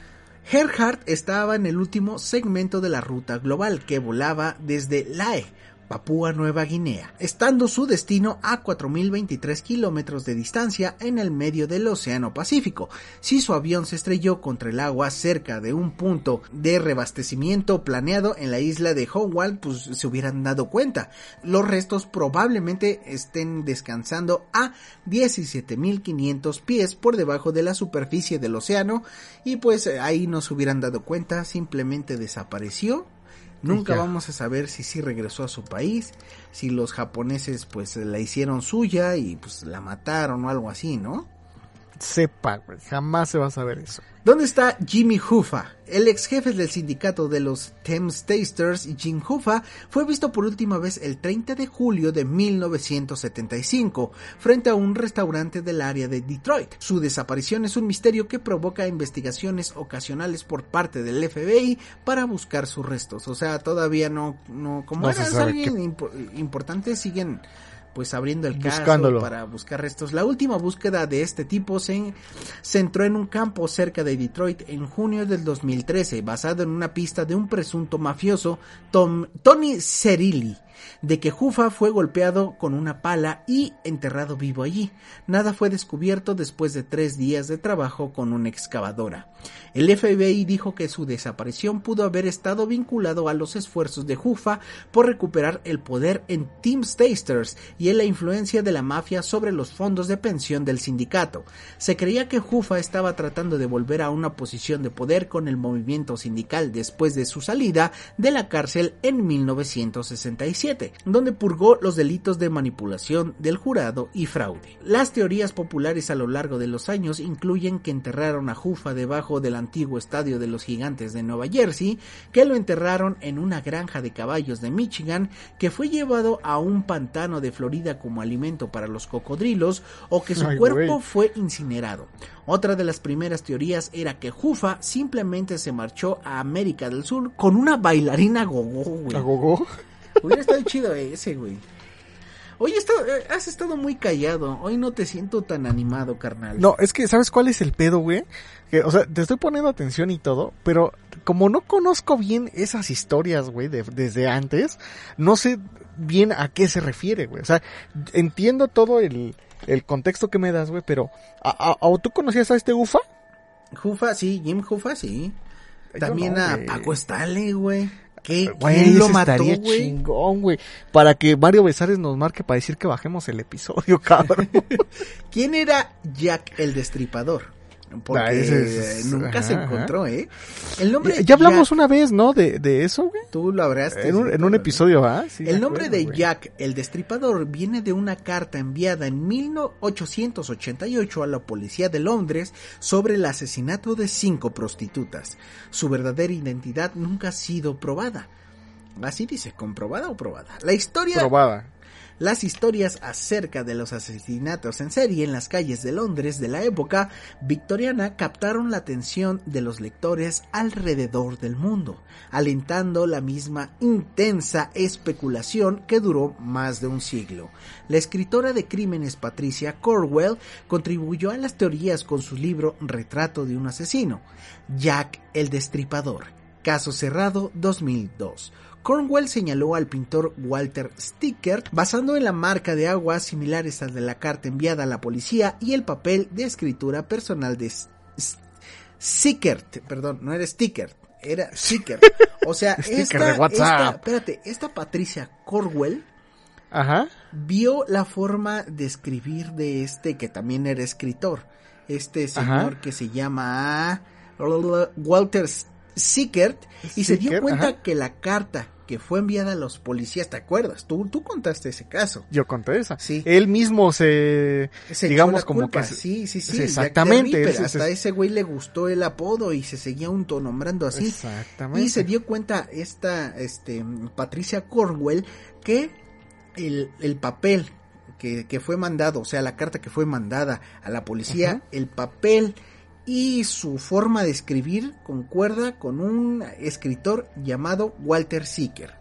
Earhart estaba en el último segmento de la ruta global que volaba desde Lae, Papúa Nueva Guinea, estando su destino a 4.023 kilómetros de distancia en el medio del Océano Pacífico. Si su avión se estrelló contra el agua cerca de un punto de reabastecimiento planeado en la isla de Howell, pues se hubieran dado cuenta. Los restos probablemente estén descansando a 17.500 pies por debajo de la superficie del océano y pues ahí no se hubieran dado cuenta, simplemente desapareció. Nunca
ya.
vamos a saber si sí regresó a su país, si los japoneses pues la hicieron suya y pues la mataron o algo así, ¿no?
Sepa, güey. Jamás se va a saber eso.
¿Dónde está Jimmy Huffa? El ex jefe del sindicato de los Thames Tasters, Jim Huffa, fue visto por última vez el 30 de julio de 1975 frente a un restaurante del área de Detroit. Su desaparición es un misterio que provoca investigaciones ocasionales por parte del FBI para buscar sus restos. O sea, todavía no, no como
No
era alguien importante, siguen pues abriendo el caso
Buscándolo.
para buscar restos. La última búsqueda de este tipo se centró en un campo cerca de Detroit en junio del 2013, basado en una pista de un presunto mafioso, Tom- Tony Cerilli, de que Jufa fue golpeado con una pala y enterrado vivo allí. Nada fue descubierto después de tres días de trabajo con una excavadora. El FBI dijo que su desaparición pudo haber estado vinculado a los esfuerzos de Jufa por recuperar el poder en Team Tasters y en la influencia de la mafia sobre los fondos de pensión del sindicato. Se creía que Jufa estaba tratando de volver a una posición de poder con el movimiento sindical después de su salida de la cárcel en 1967, donde purgó los delitos de manipulación del jurado y fraude. Las teorías populares a lo largo de los años incluyen que enterraron a Jufa debajo del antiguo estadio de los gigantes de Nueva Jersey, que lo enterraron en una granja de caballos de Michigan, que fue llevado a un pantano de Florida como alimento para los cocodrilos, o que su
Ay,
cuerpo fue incinerado. Otra de las primeras teorías era que Jufa simplemente se marchó a América del Sur con una bailarina gogó, güey.
¿A gogo?
Hubiera estado chido ese, güey. Hoy está- eh, has estado muy callado. Hoy no te siento tan animado, carnal.
No, es que, ¿sabes cuál es el pedo, güey? Que, o sea, te estoy poniendo atención y todo, pero como no conozco bien esas historias, güey, de- desde antes, no sé bien a qué se refiere, güey. O sea, entiendo todo el, el contexto que me das, güey, pero ¿a, a- tú conocías a este Ufa?
Jufa, sí, Jim Jufa, sí. También
no,
a. Paco Stanley, güey. ¿Qué?
Güey,
¿Quién lo mató,
estaría chingón, güey. Para que Mario Besares nos marque para decir que bajemos el episodio, cabrón.
¿Quién era Jack el Destripador? Porque
Ah, ese es-
nunca se
ajá,
encontró, ¿eh? El nombre
ya, ya hablamos
Jack-
una vez, ¿no? De, de eso, güey.
Tú lo hablaste.
En un, en un episodio, ¿ah? Sí,
El nombre
acuerdo,
de. Jack el Destripador viene de una carta enviada en 1888 a la policía de Londres sobre el asesinato de cinco prostitutas. Su verdadera identidad nunca ha sido probada. Así dice, comprobada o probada. La historia
Probada.
Las historias acerca de los asesinatos en serie en las calles de Londres de la época victoriana captaron la atención de los lectores alrededor del mundo, alentando la misma intensa especulación que duró más de un siglo. La escritora de crímenes Patricia Corwell contribuyó a las teorías con su libro Retrato de un asesino, Jack el Destripador, caso cerrado 2002. Cornwell señaló al pintor Walter Stickert basando en la marca de agua similares al de la carta enviada a la policía y el papel de escritura personal de S- S- Sickert, perdón, no era Stickert, era Sickert. O sea, esta,
de WhatsApp.
esta- espérate, esta Patricia Cornwell
Ajá.
vio la forma de escribir de este que también era escritor. Este señor
Ajá.
que se llama Walter Sickert y se dio cuenta
ajá.
que la carta que fue enviada a los policías, ¿te acuerdas? Tú, tú contaste ese caso.
Yo conté esa.
Sí.
Él mismo se...
Se
digamos como
culpa.
que... se-
sí, sí, sí. Jack
exactamente,
Ripper. Hasta
ese-
ese güey le gustó el apodo y se seguía autonombrando así.
Exactamente.
Y se dio cuenta esta este, Patricia Cornwell que el, el papel que, que fue mandado, o sea, la carta que fue mandada a la policía,
Ajá.
el papel y su forma de escribir concuerda con un escritor llamado Walter Sicker.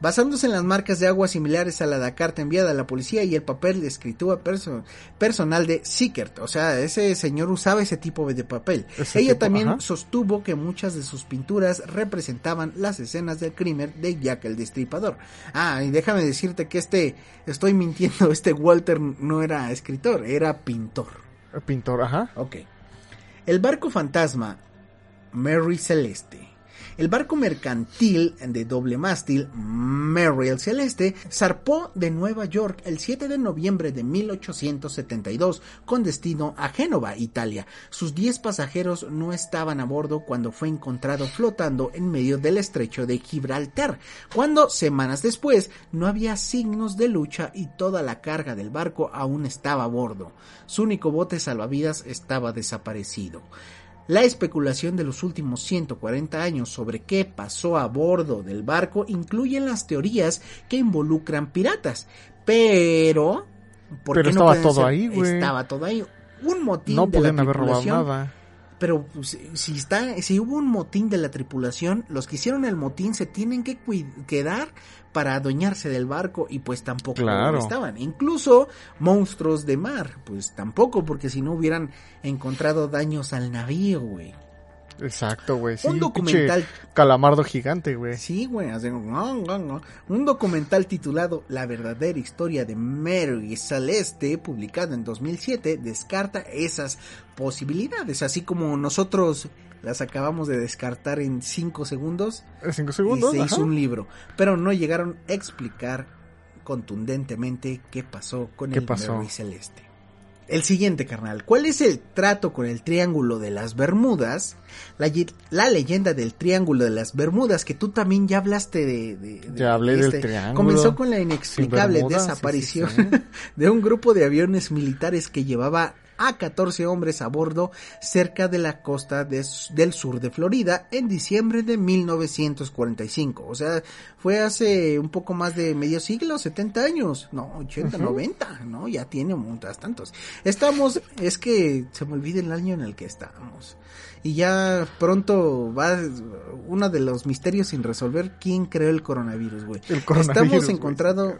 Basándose en las marcas de agua similares a la de la carta enviada a la policía y el papel de escritura perso- personal de Sickert, o sea, ese señor usaba ese tipo de papel. Ella
tipo,
también
ajá.
sostuvo que muchas de sus pinturas representaban las escenas del crimen de Jack el Destripador. Ah, y déjame decirte que este, estoy mintiendo, este Walter no era escritor, era pintor.
Pintor, ajá.
Ok. El barco fantasma Mary Celeste. El barco mercantil de doble mástil el Celeste zarpó de Nueva York el 7 de noviembre de 1872 con destino a Génova, Italia. Sus 10 pasajeros no estaban a bordo cuando fue encontrado flotando en medio del estrecho de Gibraltar, cuando semanas después no había signos de lucha y toda la carga del barco aún estaba a bordo. Su único bote salvavidas estaba desaparecido. La especulación de los últimos 140 años sobre qué pasó a bordo del barco incluyen las teorías que involucran piratas, pero ¿por
Pero
qué no
estaba todo
ser?
ahí, güey.
Estaba todo ahí. Un motín
No
de la
pueden haber robado nada.
pero pues, si está, si hubo un motín de la tripulación, los que hicieron el motín se tienen que quedar para adueñarse del barco y pues tampoco
Claro.
estaban. Incluso monstruos de mar, pues tampoco, porque si no hubieran encontrado daños al navío, güey.
Exacto, güey. Sí,
un documental
Calamardo gigante, güey.
Sí, güey, así, un documental titulado La verdadera historia de Mary Celeste, publicado en 2007, descarta esas posibilidades, así como nosotros las acabamos de descartar en 5 segundos
En cinco
y
segundos.
se hizo un libro, pero no llegaron a explicar contundentemente qué pasó con
¿Qué
el
pasó?
Mary Celeste. El siguiente, carnal. ¿Cuál es el trato con el Triángulo de las Bermudas? La, ye- la leyenda del Triángulo de las Bermudas, que tú también ya hablaste de... de- de
Ya hablé del
este,
triángulo.
Comenzó con la inexplicable
sí,
desaparición
sí, sí.
de un grupo de aviones militares que llevaba a 14 hombres a bordo cerca de la costa de- del sur de Florida en diciembre de 1945. O sea, fue hace un poco más de medio siglo, 70 años, no, 80, 90, no, ya tiene muchas tantos. Estamos, es que se me olvida el año en el que estamos. Y ya pronto va uno de los misterios sin resolver, ¿quién creó el coronavirus, güey?
El coronavirus,
Estamos encontrando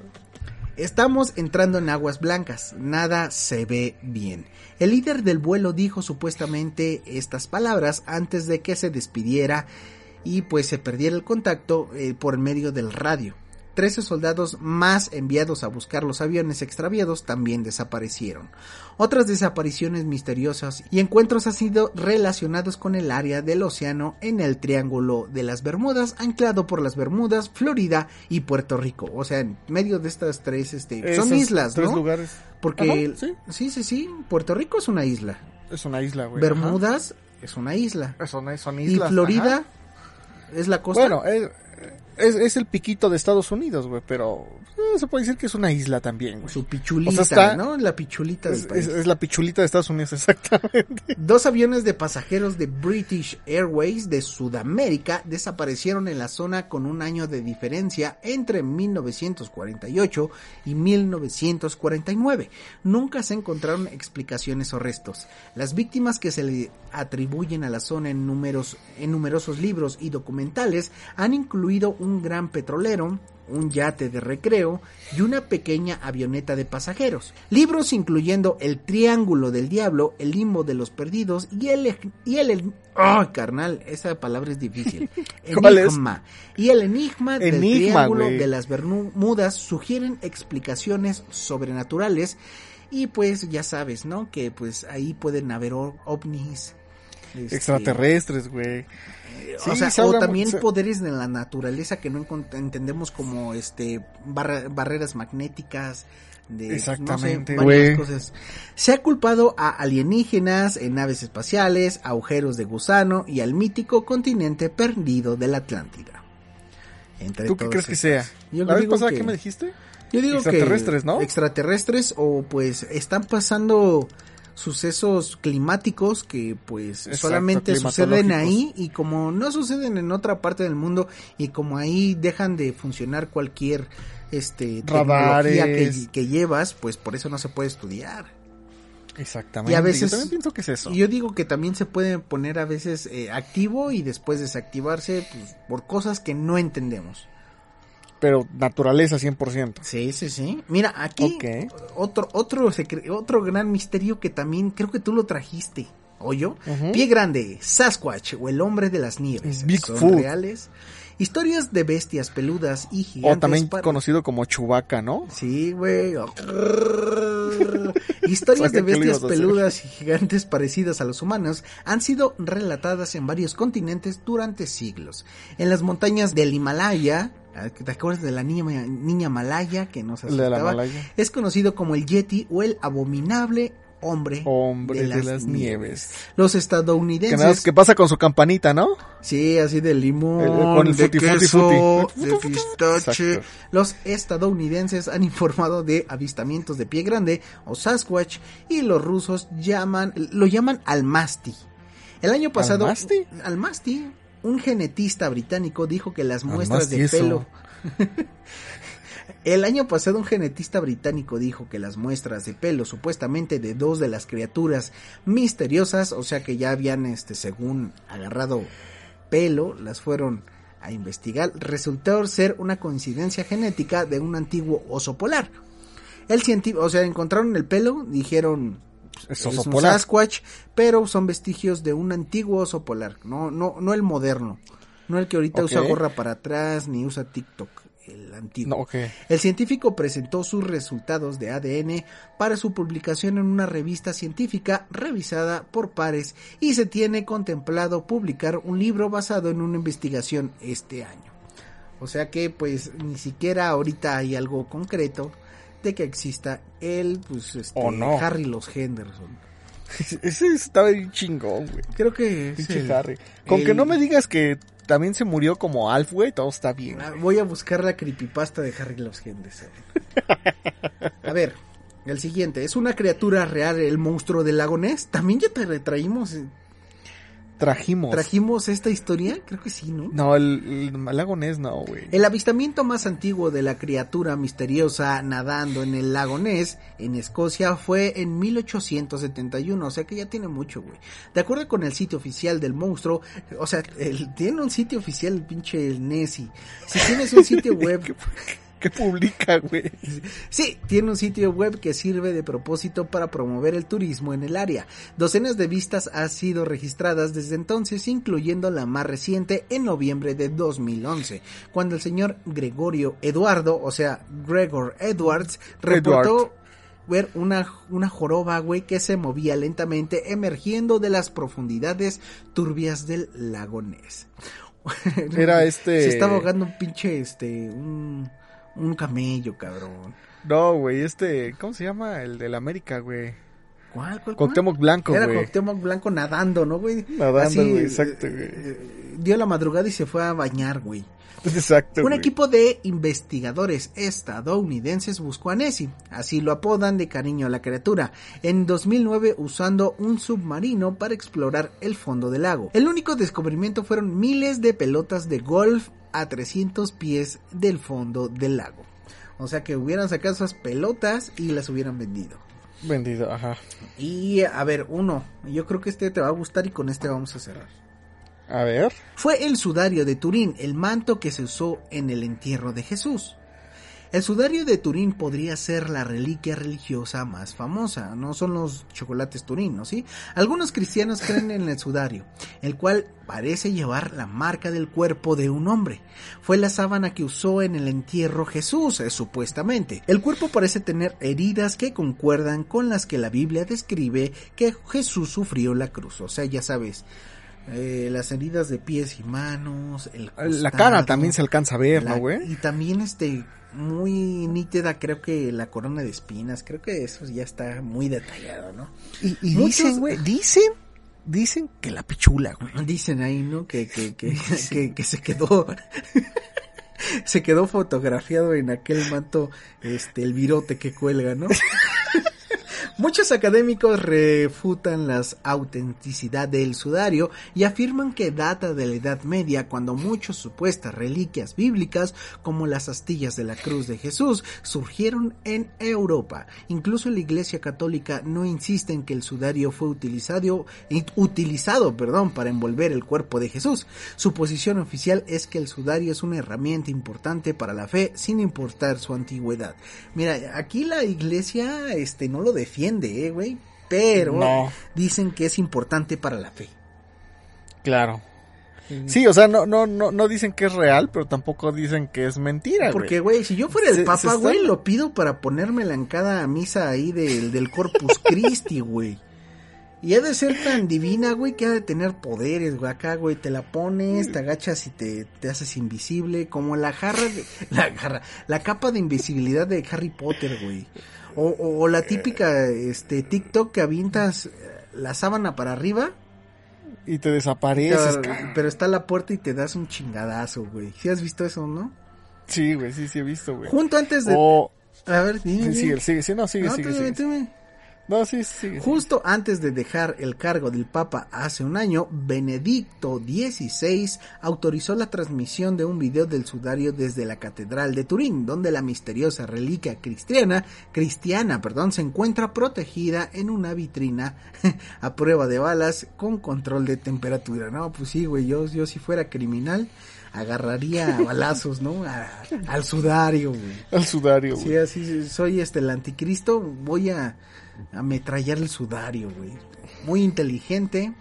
Estamos entrando en aguas blancas, nada se ve bien. El líder del vuelo dijo supuestamente estas palabras antes de que se despidiera y pues se perdiera el contacto eh, por medio del radio. 13 soldados más enviados a buscar los aviones extraviados también desaparecieron. Otras desapariciones misteriosas y encuentros han sido relacionados con el área del océano en el Triángulo de las Bermudas, anclado por las Bermudas, Florida y Puerto Rico. O sea, en medio de estas tres, este, son islas,
tres
¿no?
lugares.
Porque,
Ajá, sí.
sí, sí, sí, Puerto Rico es una isla.
Es una isla, güey.
Bermudas es una isla.
Ajá. Son, son
Y. Florida
ajá.
es la costa.
Bueno, es, es, es el piquito de Estados Unidos, güey, pero eh, se puede decir que es una isla también, güey.
su pichulita,
O sea, está-
¿no? La pichulita del
Es,
país.
es- es la pichulita de Estados Unidos, exactamente.
Dos aviones de pasajeros de British Airways de Sudamérica desaparecieron en la zona con un año de diferencia entre 1948 y 1949. Nunca se encontraron explicaciones o restos. Las víctimas que se le atribuyen a la zona en, números, en numerosos libros y documentales han incluido un gran petrolero, un yate de recreo y una pequeña avioneta de pasajeros. Libros incluyendo El Triángulo del Diablo, El Limbo de los Perdidos y el... Y el ¡Oh, carnal! Esa palabra es difícil. Enigma. Y el enigma del Triángulo de las Bermudas sugieren explicaciones sobrenaturales y pues ya sabes, ¿no? Que pues ahí pueden haber ovnis. Este,
Extraterrestres, güey.
o sea,
se
o también
se-
poderes de la naturaleza que no entendemos como este barra- barreras magnéticas de
Exactamente,
no sé, varias
güey.
cosas. Se ha culpado a alienígenas en naves espaciales, agujeros de gusano y al mítico continente perdido de la Atlántida. Entre
¿Tú qué crees que sea?
Yo
la vez pasada,
que-
¿qué me dijiste?
yo digo
Extraterrestres,
que
¿no?
Extraterrestres o pues están pasando sucesos climáticos que pues
Exacto,
solamente suceden ahí y como no suceden en otra parte del mundo y como ahí dejan de funcionar cualquier este tecnología que, llevas, pues por eso no se puede estudiar.
Exactamente.
Y a veces-
Yo también pienso que es eso.
Yo digo que también se puede poner a veces eh, activo y después desactivarse pues, por cosas que no entendemos.
Pero naturaleza 100%.
Sí, sí, sí. Mira, aquí
Ok.
otro, otro, otro gran misterio que también creo que tú lo trajiste. ¿O yo? Pie grande, Sasquatch o el hombre de las nieves. ¿Son reales? Historias de bestias peludas y gigantes.
O también
para-
conocido como Chubaca, ¿no?
Sí, güey. Historias de
Saca, ¿qué le
bestias peludas y gigantes parecidas a los humanos han sido relatadas en varios continentes durante siglos. En las montañas del Himalaya, ¿te acuerdas de la niña, niña malaya que nos
de la
asustaba?
Malaya.
Es conocido como el Yeti o el abominable hombre,
Hombre de las, nieves.
Los estadounidenses.
que pasa con su campanita, ¿no?
Sí, así de limón,
El- con el
de
futi, futi,
queso,
futi.
de pistache.
Exacto.
Los estadounidenses han informado de avistamientos de pie grande o Sasquatch y los rusos llaman, lo llaman almasti. El año pasado,
¿Almasti?
almasti, un genetista británico dijo que las muestras
Almasti
de
eso.
pelo el año pasado un genetista británico dijo que las muestras de pelo supuestamente de dos de las criaturas misteriosas, o sea que ya habían este según agarrado pelo, las fueron a investigar, resultó ser una coincidencia genética de un antiguo oso polar. El científico, o sea, encontraron el pelo, dijeron
Es
un
polar.
Sasquatch, pero son vestigios de un antiguo oso polar, no no no el moderno, no el que ahorita usa gorra para atrás ni usa TikTok, el antiguo.
No, ok.
El científico presentó sus resultados de ADN para su publicación en una revista científica revisada por pares y se tiene contemplado publicar un libro basado en una investigación este año. O sea que pues ni siquiera ahorita hay algo concreto de que exista el pues este
no.
Harry los Henderson.
Ese estaba bien chingón, güey.
Creo que es el-
Harry. Con que no me digas que también se murió como Alf, güey, todo está bien.
Ah,
güey.
Voy a buscar la creepypasta de Harry los Henderson. A ver, el siguiente. ¿Es una criatura real el monstruo del lago Ness? También ya te traímos, eh,
Trajimos.
trajimos esta historia. Creo que sí, ¿no?
No, el, el lago Ness no, güey.
El avistamiento más antiguo de la criatura misteriosa nadando en el lago Ness, en Escocia, fue en 1871, o sea que ya tiene mucho, güey. De acuerdo con el sitio oficial del monstruo, o sea, el- tiene un sitio oficial el pinche Nessie. Si tienes un sitio web
¿Qué publica, güey?
Sí, tiene un sitio web que sirve de propósito para promover el turismo en el área. Docenas de vistas han sido registradas desde entonces, incluyendo la más reciente en noviembre de 2011, cuando el señor Gregorio Eduardo, o sea, Gregor Edwards, reportó ver una, una joroba, güey, que se movía lentamente emergiendo de las profundidades turbias del lago Ness.
Era este...
Se estaba ahogando un pinche, este, un, un camello, cabrón.
No, güey, este... ¿Cómo se llama? El del América, güey.
¿Cuál, cuál,
Cuauhtémoc Blanco,
Era
güey.
Cuauhtémoc Blanco nadando, ¿no, güey?
Nadando,
Así,
güey, exacto,
eh,
güey.
eh, dio la madrugada y se fue a bañar, güey.
Exacto,
Un
güey.
equipo de investigadores estadounidenses buscó a Nessie, así lo apodan de cariño a la criatura, en 2009 usando un submarino para explorar el fondo del lago. El único descubrimiento fueron miles de pelotas de golf a 300 pies del fondo del lago. O sea que hubieran sacado esas pelotas y las hubieran vendido.
Vendido, ajá.
Y a ver, uno, yo creo que este te va a gustar y con este vamos a cerrar.
A ver.
Fue el sudario de Turín, el manto que se usó en el entierro de Jesús. El sudario de Turín podría ser la reliquia religiosa más famosa, no son los chocolates Turín, ¿no? ¿Sí? Algunos cristianos creen en el sudario, el cual parece llevar la marca del cuerpo de un hombre. Fue la sábana que usó en el entierro Jesús, eh, supuestamente. El cuerpo parece tener heridas que concuerdan con las que la Biblia describe que Jesús sufrió la cruz, o sea, ya sabes, eh, las heridas de pies y manos, el
La cara también se alcanza a ver,
la-
¿no, güey?
Y también este muy nítida creo que la corona de espinas, creo que eso ya está muy detallado, ¿no?
Y, y
Muchos-
dicen, güey, dicen, dicen que la pichula, güey.
Dicen ahí, ¿no? Que, que, que, que, que se quedó se quedó fotografiado en aquel manto este el virote que cuelga, ¿no? Muchos académicos refutan la autenticidad del sudario y afirman que data de la Edad Media cuando muchas supuestas reliquias bíblicas como las astillas de la cruz de Jesús surgieron en Europa. Incluso la Iglesia Católica no insiste en que el sudario fue utilizado, utilizado perdón, para envolver el cuerpo de Jesús. Su posición oficial es que el sudario es una herramienta importante para la fe sin importar su antigüedad. Mira, aquí la Iglesia este, no lo defiende, eh, güey. Pero
No.
dicen que es importante para la fe.
Claro. Sí, o sea, no, no, no, no dicen que es real, pero tampoco dicen que es mentira,
Porque,
güey.
si yo fuera el
Se-
papa, güey, lo pido para ponérmela en cada misa ahí del, del Corpus Christi, güey. Y ha de ser tan divina, güey, que ha de tener poderes, güey. Acá, güey, te la pones, te agachas y te, te haces invisible. Como la jarra, de, la jarra, la capa de invisibilidad de Harry Potter, güey. O, o, o la típica, este, TikTok que avientas eh, la sábana para arriba.
Y te desapareces,
pero, pero está la puerta y te das un chingadazo, güey. ¿Sí has visto eso, no?
Sí, güey, sí, sí he visto, güey.
Junto antes de...
O...
A ver, dime.
Sí, sigue, sigue, sí, no, sigue,
No,
sigue,
tú dime,
sigue.
tú dime.
No, sí, sigue.
Justo antes de dejar el cargo del Papa hace un año, Benedicto XVI autorizó la transmisión de un video del sudario desde la Catedral de Turín, donde la misteriosa reliquia cristiana, cristiana, perdón, se encuentra protegida en una vitrina a prueba de balas con control de temperatura. No, pues sí, güey, yo, yo si fuera criminal agarraría a balazos, ¿no? A- al sudario, güey.
Al sudario,
Sí,
güey.
así soy este el anticristo, voy a ametrallar el sudario, güey. Muy inteligente.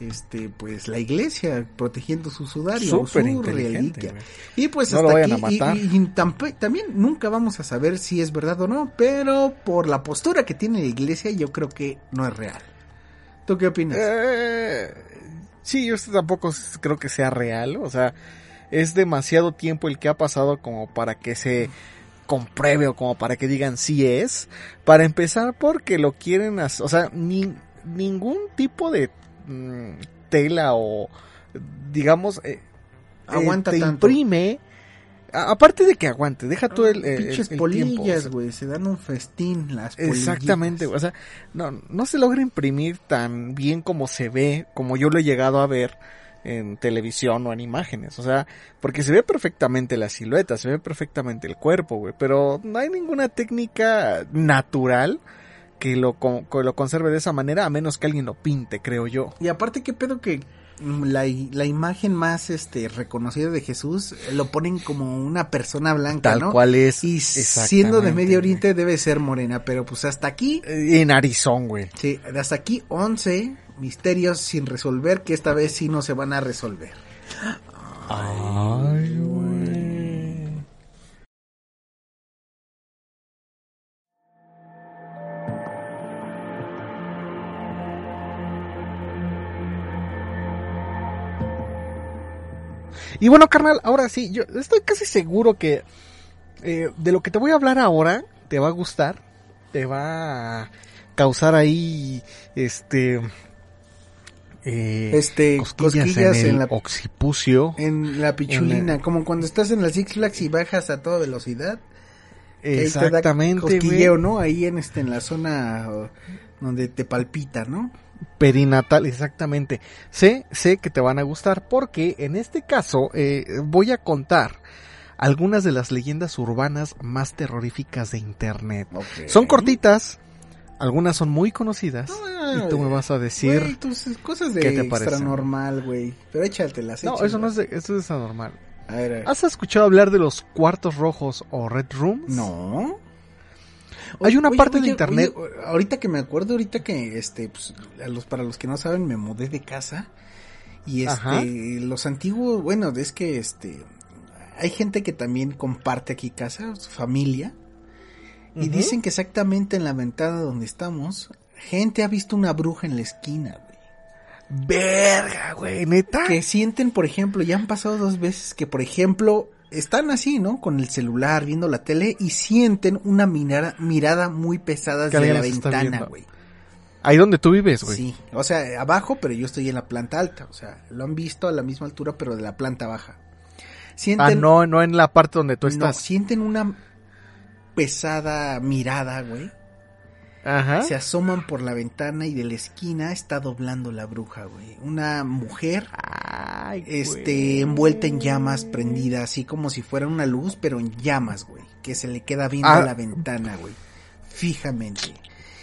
Este, pues la iglesia protegiendo su sudario,
Súper
su reliquia. Y pues
No lo
hasta
vayan
aquí
a
y-
matar.
y, también nunca vamos a saber si es verdad o no, pero por la postura que tiene la iglesia yo creo que no es real. ¿Tú qué opinas?
Eh, sí, yo tampoco creo que sea real. O sea, es demasiado tiempo el que ha pasado como para que se compruebe o como para que digan si es. Para empezar, porque lo quieren hacer. O sea, ni, ningún tipo de mm, tela o, digamos, eh,
Aguanta
eh, te
tanto.
imprime. a- aparte de que aguante, deja todo el, el-
Pinches
el o
polillas,
sea,
güey, se dan un festín las polillitas.
Exactamente, o sea, no, no se logra imprimir tan bien como se ve, como yo lo he llegado a ver en televisión o en imágenes, o sea, porque se ve perfectamente la silueta, se ve perfectamente el cuerpo, güey, pero no hay ninguna técnica natural que lo, que lo conserve de esa manera, a menos que alguien lo pinte, creo yo.
Y aparte, ¿qué pedo que la, la imagen más este reconocida de Jesús lo ponen como una persona blanca,
Tal
¿no?
cual es.
Y siendo de Medio. Oriente debe ser morena, pero pues hasta aquí,
En Arizona, güey.
sí, hasta aquí 11 misterios sin resolver que esta vez sí no se van a resolver.
Ay, güey. Y bueno, carnal, ahora sí, yo estoy casi seguro que eh, de lo que te voy a hablar ahora te va a gustar, te va a causar ahí, este, eh,
Este, cosquillas,
en,
en,
el
la
occipucio.
en la pichulina, como cuando estás en la Six Flags y bajas a toda velocidad. que ahí te da
Exactamente, güey.
Cosquilleo, ¿no? Ahí en este en la zona donde te palpita, ¿no?
Perinatal, exactamente. Sé, sé que te van a gustar porque en este caso eh, voy a contar algunas de las leyendas urbanas más terroríficas de internet. Son cortitas, algunas son muy conocidas y tú me vas a decir...
Güey, tus cosas de
¿qué te
extra normal, güey. Pero échatelas,
no, eso no es, de- eso es anormal.
A ver, a ver.
¿Has escuchado hablar de los cuartos rojos o red rooms?
No.
Hay una
Oye,
parte de
oye,
internet-
oye, ahorita que me acuerdo, ahorita que, este, pues, a los, para los que no saben, me mudé de casa. Y este,
Ajá.
los antiguos, bueno, es que, este, hay gente que también comparte aquí casa, su familia. Y dicen que exactamente en la ventana donde estamos, gente ha visto una bruja en la esquina, güey.
Verga, güey, neta.
Que sienten, por ejemplo, ya han pasado dos veces que, por ejemplo, están así, ¿no? Con el celular, viendo la tele y sienten una mirada, mirada muy pesada desde la ventana, güey.
Ahí donde tú vives, güey.
Sí, o sea, abajo, pero yo estoy en la planta alta, o sea, lo han visto a la misma altura, pero de la planta baja. Sienten,
Ah, no, no en la parte donde tú
no,
estás.
sienten una pesada mirada, güey.
Ajá.
Se asoman por la ventana y de la esquina está doblando la bruja, güey. Una mujer
Ay,
este,
güey.
envuelta en llamas, prendida, así como si fuera una luz, pero en llamas, güey, que se le queda viendo
Ah.
a la ventana, güey, fijamente.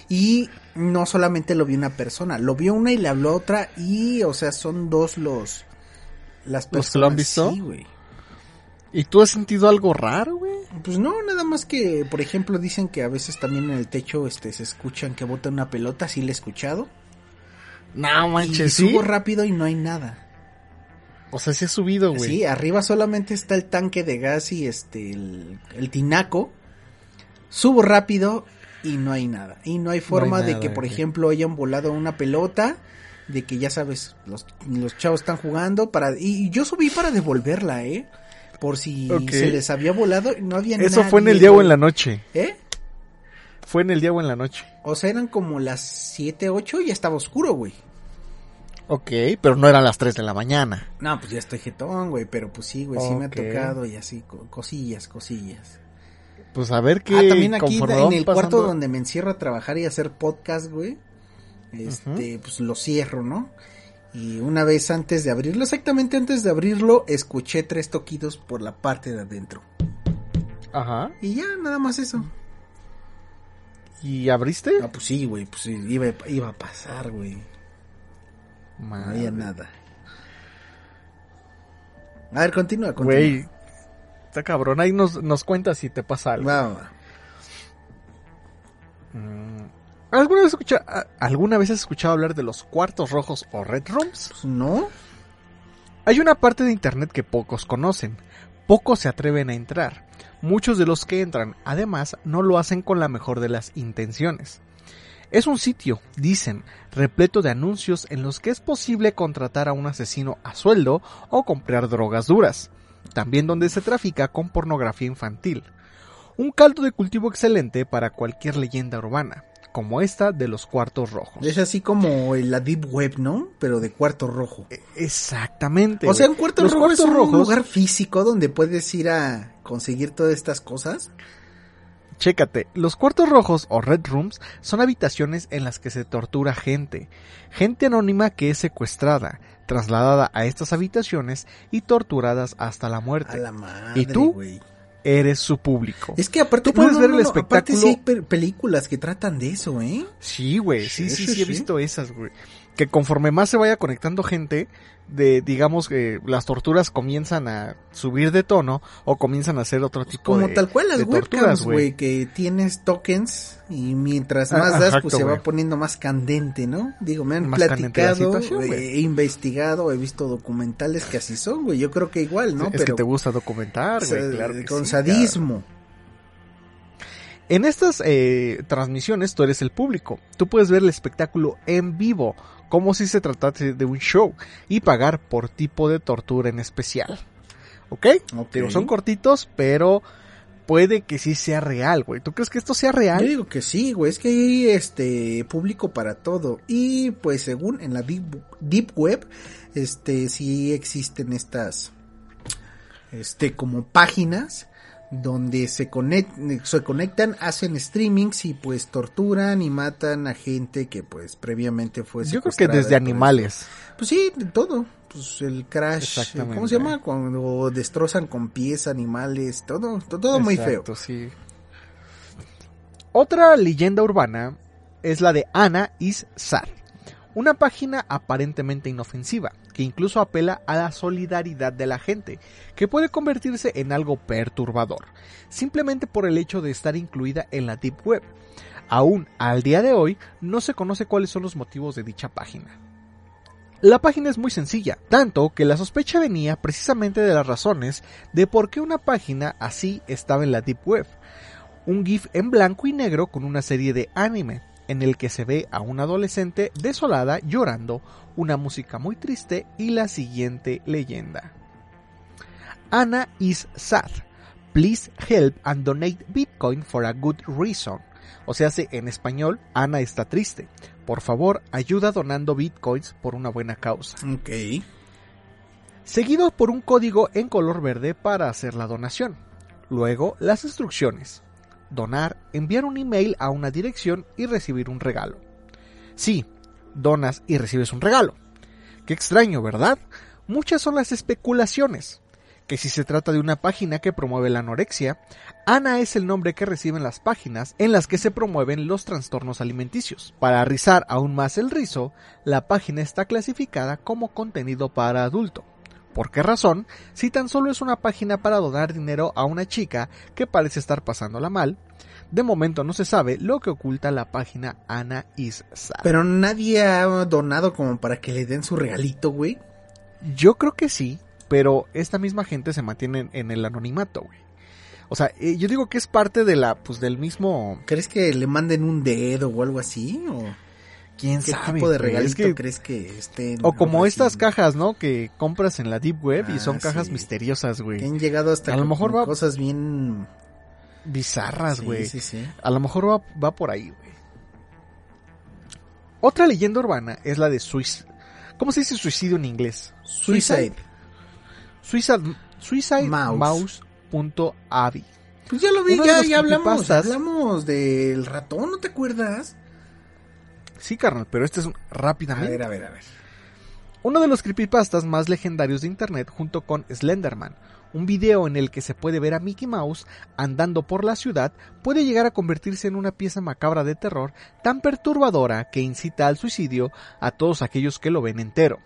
Y no solamente lo vio una persona, lo vio una y le habló otra y, o sea, son dos los las personas.
¿Los que lo han visto?
Sí, güey.
¿Y tú has sentido algo raro, güey?
Pues no, nada más que, por ejemplo, dicen que a veces también en el techo, este, se escuchan que bota una pelota, sí le he escuchado.
No
Y
manches, sí.
subo rápido y no hay nada.
O sea, sí ha subido, güey.
Sí, arriba solamente está el tanque de gas y este el, el tinaco. Subo rápido y no hay nada. Y no hay forma de
nada,
que, por ejemplo, hayan volado una pelota. De que ya sabes, los, los chavos están jugando para... Y yo subí para devolverla, ¿eh? Por si se les había volado y no había
Eso fue en el día o en la noche.
¿Eh?
Fue en el día o en la noche.
O sea, eran como las 7, 8 y ya estaba oscuro, güey.
Ok, pero no eran las 3 de la mañana.
No, pues ya estoy jetón, güey. Pero pues sí, güey, sí me ha tocado y así, co- cosillas, cosillas.
Pues a ver qué.
Ah, también aquí en el
pasando-
cuarto donde me encierro a trabajar y hacer podcast, güey. Este, pues lo cierro, ¿no? Y una vez antes de abrirlo, exactamente antes de abrirlo, escuché tres toquidos por la parte de adentro.
Ajá.
Y ya, nada más eso.
¿Y abriste?
Ah, pues sí, güey, pues sí, iba, iba a pasar, güey. No había nada. A ver, continúa, continúa.
Güey. Está cabrón. Ahí nos, nos cuentas si te pasa algo.
Va, va.
Mm. ¿Alguna vez, escucha, ¿Alguna vez has escuchado hablar de los cuartos rojos o red rooms?
Pues no.
Hay una parte de internet que pocos conocen. Pocos se atreven a entrar. Muchos de los que entran, además, no lo hacen con la mejor de las intenciones. Es un sitio, dicen, repleto de anuncios en los que es posible contratar a un asesino a sueldo o comprar drogas duras. También donde se trafica con pornografía infantil. Un caldo de cultivo excelente para cualquier leyenda urbana, como esta de los cuartos rojos.
Es así como la Deep Web, ¿no? Pero de cuarto rojo.
Exactamente.
O sea, un cuarto
Los
rojo es un
rojos-
lugar físico donde puedes ir a conseguir todas estas cosas.
Chécate, los cuartos rojos o red rooms son habitaciones en las que se tortura gente, gente anónima que es secuestrada, trasladada a estas habitaciones y torturadas hasta la
A
muerte.
la madre,
¿Y tú? Eres su público.
Es que aparte
Tú puedes ver el
Aparte
espectáculo-
sí hay pe- películas que tratan de eso, ¿eh?
Sí, güey, sí,
Sí,
sí,
sí,
he visto esas, güey. Que conforme más se vaya conectando gente, de digamos que las torturas comienzan a subir de tono o comienzan a hacer otro tipo
Como
de
tal cual las webcams,
torturas,
güey, que tienes tokens y mientras
Ah,
más das,
exacto,
pues se va poniendo más candente, ¿no? Digo, me han
Más
platicado, eh, he investigado, he visto documentales que así son, güey. Yo creo que igual, ¿no?
Es que te gusta documentar, güey, claro
con
sí,
sadismo.
En estas eh, transmisiones tú eres el público. Tú puedes ver el espectáculo en vivo, como si se tratase de un show, y pagar por tipo de tortura en especial. ¿Ok?
Ok.
Digo, son cortitos, pero puede que sí sea real, güey. ¿Tú crees que esto sea
Yo
real?
digo que sí, güey, es que hay este público para todo y pues según en la deep, deep web, este sí existen estas este como páginas donde se, conect- se conectan, hacen streamings y pues torturan y matan a gente que pues previamente fue
Yo creo que desde animales.
Pues sí, de todo. Pues el crash,
Exactamente.
¿cómo se llama? Cuando destrozan con pies animales, todo, todo muy feo.
Sí. Otra leyenda urbana es la de Ana is Sad, una página aparentemente inofensiva que incluso apela a la solidaridad de la gente, que puede convertirse en algo perturbador, simplemente por el hecho de estar incluida en la Deep Web. Aún al día de hoy no se conoce cuáles son los motivos de dicha página. La página es muy sencilla, tanto que la sospecha venía precisamente de las razones de por qué una página así estaba en la Deep Web. Un GIF en blanco y negro con una serie de anime, en el que se ve a una adolescente desolada llorando, una música muy triste y la siguiente leyenda. Anna is sad. Please help and donate Bitcoin for a good reason. O sea, se- en español, Ana está triste. Por favor, ayuda donando bitcoins por una buena causa.
Ok.
Seguido por un código en color verde para hacer la donación. Luego, las instrucciones. Donar, enviar un email a una dirección y recibir un regalo. Sí, donas y recibes un regalo. Qué extraño, ¿verdad? Muchas son las especulaciones. Que si se trata de una página que promueve la anorexia, Ana es el nombre que reciben las páginas en las que se promueven los trastornos alimenticios. Para rizar aún más el rizo, la página está clasificada como contenido para adulto. ¿Por qué razón? Si tan solo es una página para donar dinero a una chica que parece estar pasándola mal, de momento no se sabe lo que oculta la página Ana is Sad.
Pero nadie ha donado como para que le den su regalito, güey.
Yo creo que sí, pero esta misma gente se mantiene en, el anonimato, güey. O sea, eh, yo digo que es parte de la, pues del mismo,
¿Crees que le manden un dedo o algo así? ¿O
quién
qué
sabe.
tipo de?
Es
regalito
que-
crees que estén?
o como estas cajas, ¿no? Que compras en la Deep Web y
Ah,
son cajas
sí.
misteriosas,
Que
güey.
han llegado hasta
A lo mejor va-
cosas bien...
Bizarras, güey.
sí, sí.
A lo mejor va, va por ahí, güey. Otra leyenda urbana es la de Suicide. ¿Cómo se dice suicidio en inglés?
Suicide.
Suicide, suicide
Mouse.
Mouse.avi.
Pues ya lo vi,
Uno
ya, ya hablamos. Hablamos del ratón, ¿no te acuerdas?
Sí, carnal, pero este es un-
A
rápidamente.
ver, a ver, a ver.
Uno de los creepypastas más legendarios de internet junto con Slenderman, un video en el que se puede ver a Mickey Mouse andando por la ciudad, puede llegar a convertirse en una pieza macabra de terror tan perturbadora que incita al suicidio a todos aquellos que lo ven entero.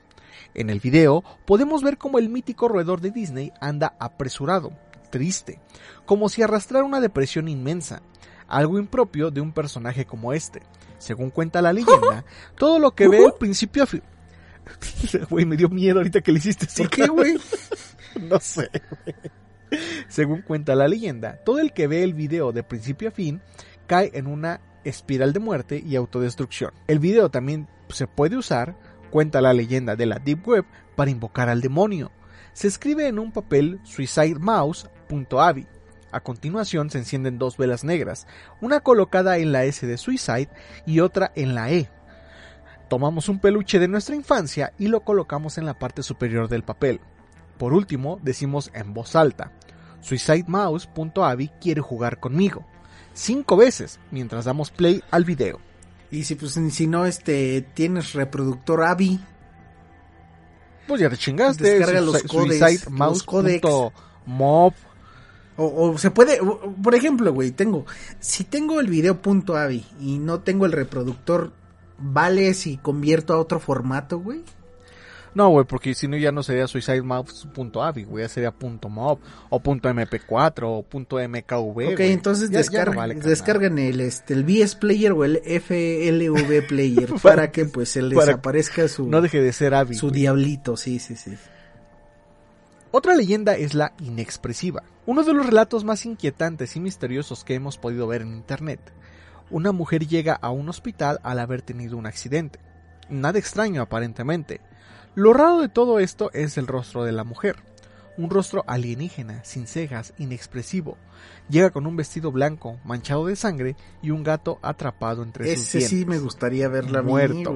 En el video podemos ver cómo el mítico roedor de Disney anda apresurado, triste, como si arrastrara una depresión inmensa, algo impropio de un personaje como este. Según cuenta la leyenda, todo lo que ve al principio a fi- Güey, me dio miedo ahorita que le hiciste así.
¿Por qué, güey?
No sé. güey. Según cuenta la leyenda, todo el que ve el video de principio a fin cae en una espiral de muerte y autodestrucción. El video también se puede usar, cuenta la leyenda de la Deep Web, para invocar al demonio. Se escribe en un papel suicidemouse.avi. A continuación se encienden dos velas negras, una colocada en la S de Suicide y otra en la E. Tomamos un peluche de nuestra infancia y lo colocamos en la parte superior del papel. Por último, decimos en voz alta, suicidemouse.avi quiere jugar conmigo. Cinco veces mientras damos play al video.
Y si, pues, si no, este, tienes reproductor AVI,
Pues ya te chingaste.
Descarga los codecs. O, o se puede, o- por ejemplo, güey, tengo, si tengo el video punto .avi y no tengo el reproductor ¿vale si convierto a otro formato, güey?
No, güey, porque si no ya no sería suicidemouse.avi, güey, ya sería punto .mob o punto .mp4 o punto .mkv.
Ok,
güey.
entonces
Ya- ya
descarga-
no vale,
descargan el, este, el VS Player o el FLV Player para que pues se les
para-
aparezca su,
No deje de ser Avi.
su
güey.
diablito, sí, sí, sí.
Otra leyenda es la inexpresiva, uno de los relatos más inquietantes y misteriosos que hemos podido ver en internet. Una mujer llega a un hospital al haber tenido un accidente. Nada extraño aparentemente. Lo raro de todo esto es el rostro de la mujer. Un rostro alienígena, sin cejas, inexpresivo. Llega con un vestido blanco, manchado de sangre, y un gato atrapado entre sus
Ese sí
dientes.
me gustaría verla mí,
Muerto.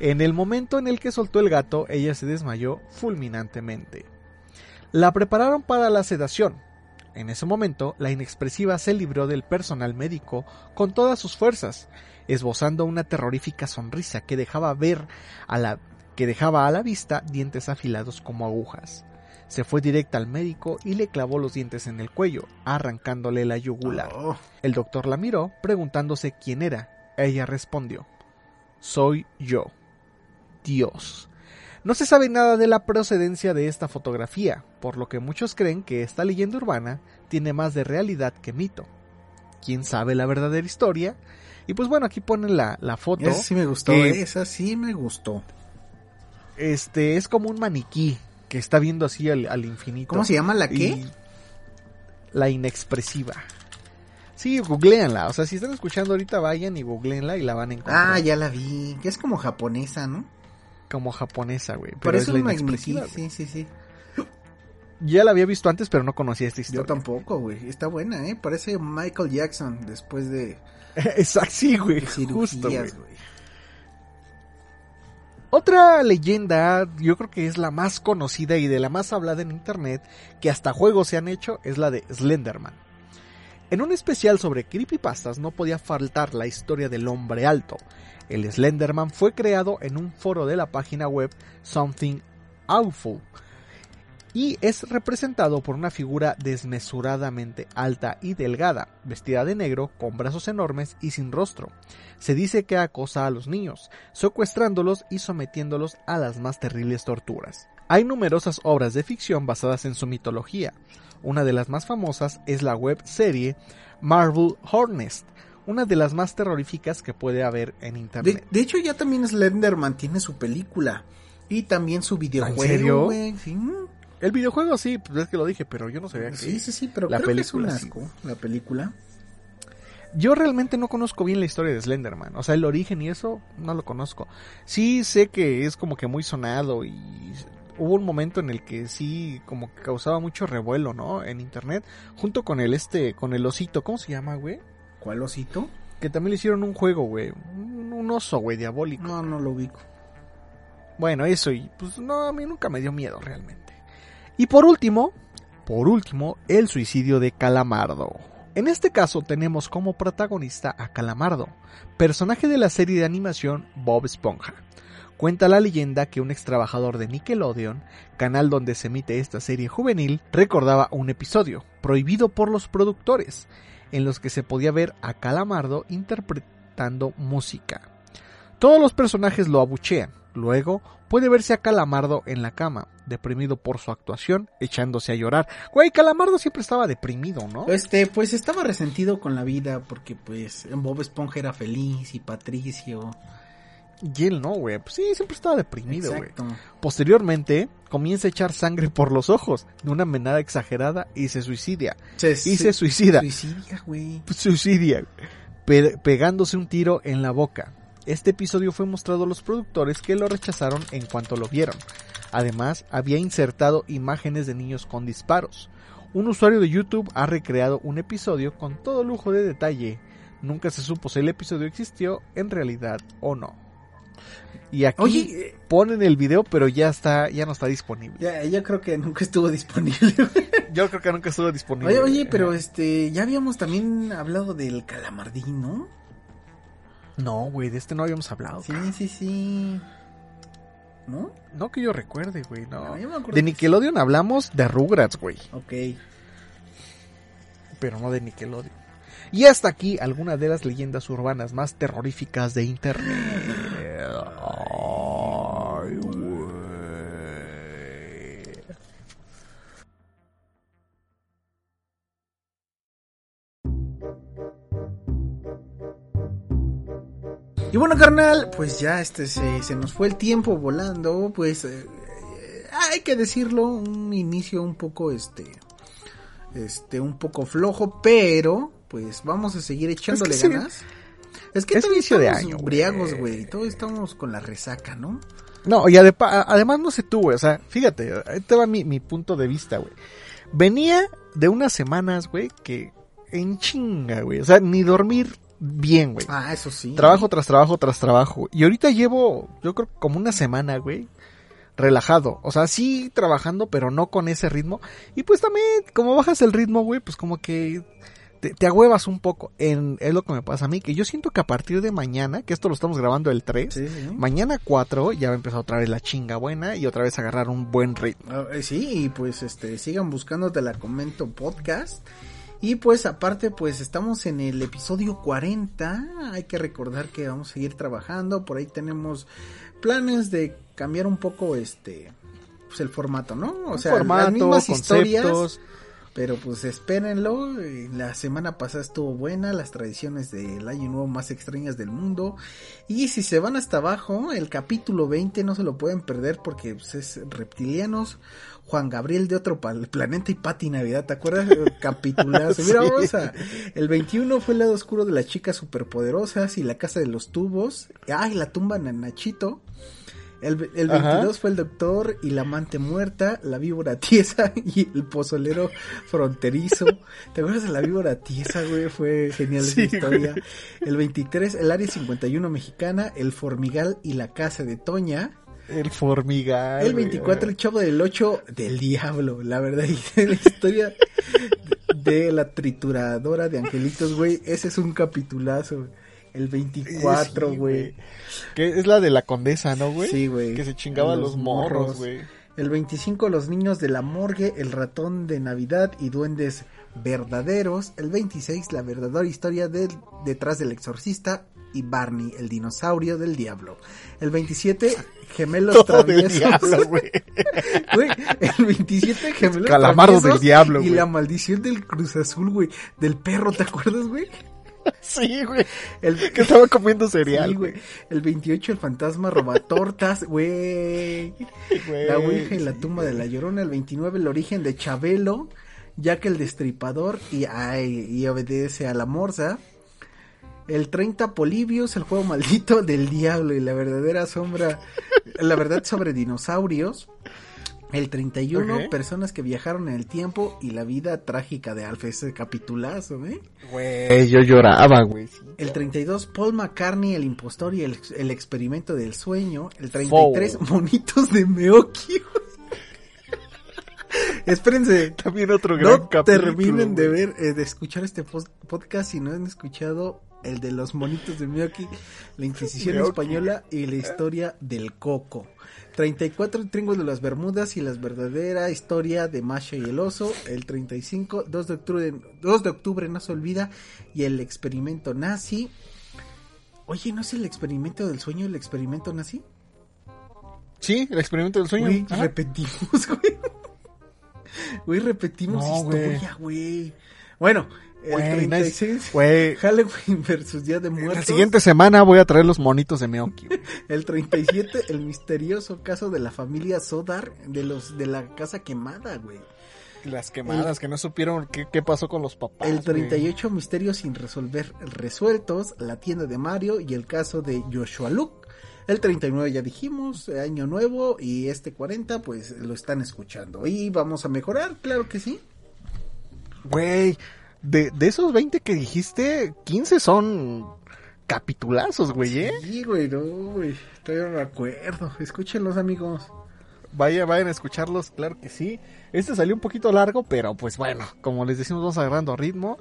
En el momento en el que soltó el gato, ella se desmayó fulminantemente. La prepararon para la sedación. En ese momento, la inexpresiva se libró del personal médico con todas sus fuerzas, esbozando una terrorífica sonrisa que dejaba ver a la que dejaba a la vista dientes afilados como agujas. Se fue directa al médico y le clavó los dientes en el cuello, arrancándole la yugular.
Oh,
El doctor la miró, preguntándose quién era. Ella respondió, Soy yo, Dios. No se sabe nada de la procedencia de esta fotografía, por lo que muchos creen que esta leyenda urbana tiene más de realidad que mito. ¿Quién sabe la verdadera historia? Y pues bueno, aquí ponen la, la foto.
esa sí me gustó,
que-
esa sí me gustó.
Este es como un maniquí que está viendo así al, al infinito.
¿Cómo se llama la qué?
La inexpresiva. Sí, googleanla. O sea, si están escuchando ahorita, vayan y googleenla y la van a encontrar.
Ah, ya la vi, que es como japonesa, ¿no?
Como japonesa, güey. Pero
Parece
es
un sí, sí, sí.
Ya la había visto antes, pero no conocía esta
Yo
historia.
tampoco, güey. Está buena, ¿eh? Parece Michael Jackson después de
Exacto, sí, güey. Justo, güey. Otra leyenda, yo creo que es la más conocida y de la más hablada en internet, que hasta juegos se han hecho, es la de Slenderman. En un especial sobre creepypastas no podía faltar la historia del hombre alto. El Slenderman fue creado en un foro de la página web Something Awful y es representado por una figura desmesuradamente alta y delgada, vestida de negro, con brazos enormes y sin rostro. Se dice que acosa a los niños, secuestrándolos y sometiéndolos a las más terribles torturas. Hay numerosas obras de ficción basadas en su mitología. Una de las más famosas es la web serie Marvel Hornest, una de las más terroríficas que puede haber en internet.
de hecho, ya también Slenderman tiene su película. Y también su videojuego,
serio?
güey. Sí,
El videojuego sí, pues es que lo dije, pero yo no sabía que...
sí, sí, sí, pero
la
creo que es un
película, sí.
asco, la película.
Yo realmente no conozco bien la historia de Slenderman, o sea, el origen y eso no lo conozco. Sí sé que es como que muy sonado y hubo un momento en el que sí como que causaba mucho revuelo, ¿no? En internet, junto con el este, con el osito, ¿cómo se llama, güey?
¿Cuál osito?
Que también le hicieron un juego, güey, un, un oso, güey, diabólico.
No, no lo ubico.
Bueno, eso y pues no, a mí nunca me dio miedo realmente. Y por último, por último, el suicidio de Calamardo. En este caso tenemos como protagonista a Calamardo, personaje de la serie de animación Bob Esponja. Cuenta la leyenda que un ex trabajador de Nickelodeon, canal donde se emite esta serie juvenil, recordaba un episodio, prohibido por los productores, en los que se podía ver a Calamardo interpretando música. Todos los personajes lo abuchean. Luego puede verse a Calamardo en la cama, deprimido por su actuación, echándose a llorar. Güey, Calamardo siempre estaba deprimido, ¿no?
Este, pues estaba resentido con la vida porque pues Bob Esponja era feliz y Patricio.
Y él no, güey. Pues sí, siempre estaba deprimido, güey. Posteriormente, comienza a echar sangre por los ojos de una menada exagerada y se suicida.
Se,
Y se suicida.
suicidia, güey.
Suicidia. pe- pegándose un tiro en la boca. Este episodio fue mostrado a los productores que lo rechazaron en cuanto lo vieron. Además, había insertado imágenes de niños con disparos. Un usuario de YouTube ha recreado un episodio con todo lujo de detalle. Nunca se supo si el episodio existió en realidad o no. Y aquí
Oye,
ponen el video, pero ya está, ya no está disponible.
ya, yo creo que nunca estuvo disponible.
Yo creo que nunca estuvo disponible.
Oye, oye, pero este, ya habíamos también hablado del calamardín, ¿no?
No, güey, de este no habíamos hablado.
Sí, sí, sí. ¿No?
No que yo recuerde, güey, no.
No, yo me acuerdo
De Nickelodeon hablamos de Rugrats, güey.
Ok.
Pero no de Nickelodeon. Y hasta aquí algunas de las leyendas urbanas más terroríficas de internet.
Y bueno, carnal, pues ya este se, se nos fue el tiempo volando, pues eh, eh, hay que decirlo, un inicio un poco este este un poco flojo, pero pues vamos a seguir echándole ganas. Es que
Es inicio de
estamos
año, güey.
briagos, güey, todos estamos con la resaca, ¿no?
No, y además no sé tú, güey, o sea, fíjate, ahí te va mi, mi punto de vista, güey. Venía de unas semanas, güey, que en chinga, güey, o sea, ni dormir bien, güey.
Ah, eso sí.
Trabajo tras trabajo tras trabajo. Y ahorita llevo, yo creo, como una semana, güey. Relajado. O sea, sí trabajando, pero no con ese ritmo. Y pues también, como bajas el ritmo, güey, pues como que te, te agüevas un poco. En, es lo que me pasa a mí. Que yo siento que a partir de mañana, que esto lo estamos grabando el 3,
Sí, sí.
mañana 4 ya va a empezar otra vez la chinga buena y otra vez agarrar un buen ritmo.
Ah, eh, Sí, y pues este sigan buscando Te la comento podcast. Y pues aparte pues estamos en el episodio 40, hay que recordar que vamos a seguir trabajando, por ahí tenemos planes de cambiar un poco este pues el formato, ¿no? O sea,
Formato,
las mismas historias,
conceptos.
pero pues espérenlo, la semana pasada estuvo buena, las tradiciones del año nuevo más extrañas del mundo. Y si se van hasta abajo, el capítulo 20 no se lo pueden perder porque pues, es reptilianos. Juan Gabriel de otro planeta y Pati Navidad, ¿te acuerdas? Capitulazo. Mira,
Sí.
vamos a- El 21 fue el lado oscuro de las chicas superpoderosas y la casa de los tubos. Ay, la tumba de Nachito. El, el
Ajá.
22 fue el doctor y la amante muerta, la víbora tiesa y el pozolero fronterizo. ¿Te acuerdas de la víbora tiesa, güey? Fue genial
Sí,
esa historia. El 23, el área 51 mexicana, el formigal y la casa de Toña.
El formigal.
El
güey.
24, el chavo del 8 del diablo, la verdad. Y la historia de la trituradora de angelitos, güey. Ese es un capitulazo. güey. El 24,
Sí,
güey.
Que es la de la condesa, ¿no, güey?
Sí, güey.
Que se chingaba
Los
los morros,
morros.
güey.
El 25, los niños de la morgue, el ratón de Navidad y duendes verdaderos. El 26, la verdadera historia del, detrás del exorcista y Barney, el dinosaurio del diablo. El 27, gemelos
Todo
traviesos.
diablo, güey.
Güey, el 27 gemelos
Calamardo
traviesos
del diablo,
Y
güey.
la maldición del Cruz Azul, güey. Del perro, ¿te acuerdas, güey?
Sí, güey.
El,
Que estaba comiendo cereal,
Sí, güey. El 28, el fantasma roba tortas, güey. La Ouija y la tumba de la Llorona. El 29, el origen de Chabelo. Jack el Destripador y, ay, y obedece a la morsa. El 30, Polibios, el juego maldito del diablo y la verdadera sombra, la verdad sobre dinosaurios. El 31,
Ok.
personas que viajaron en el tiempo y la vida trágica de Alf, ese capitulazo, ¿eh?
Güey, yo lloraba, güey.
El 32, Paul McCartney, el impostor y el, el experimento del sueño. El 33,
Fou.
monitos de Meoki. Espérense,
También otro gran
no
capítulo.
terminen de ver, eh, de escuchar este podcast si no han escuchado el de los monitos de Meoki, la Inquisición española y la historia del coco. 34, el Triángulo de las Bermudas y la verdadera historia de Masha y el oso. El 35, 2 de octubre, 2 de octubre no se olvida y el experimento nazi. Oye, ¿no es el experimento del sueño el experimento nazi?
Sí, el experimento del sueño.
Güey, repetimos, güey. Güey, repetimos
No, güey.
historia, güey. Bueno, el
Güey,
36.
nice. Güey,
Halloween versus Día de Muertos.
la siguiente semana voy a traer los monitos de Meoki.
El 37, el misterioso caso de la familia Sodar de los de la casa quemada, güey.
Las quemadas que no supieron qué, qué pasó con los papás.
El
güey.
38, misterios sin resolver resueltos, la tienda de Mario y el caso de Joshua Luke. El 39 ya dijimos, año nuevo y este 40 pues lo están escuchando. Y vamos a mejorar, claro que sí.
Güey, de, de esos 20 que dijiste, 15 son capitulazos, güey, ¿eh?
Sí, güey, no, güey, todavía no me acuerdo. Escúchenlos, amigos.
Vaya, vayan a escucharlos, claro que sí. Este salió un poquito largo, pero pues bueno, como les decimos, vamos agarrando ritmo.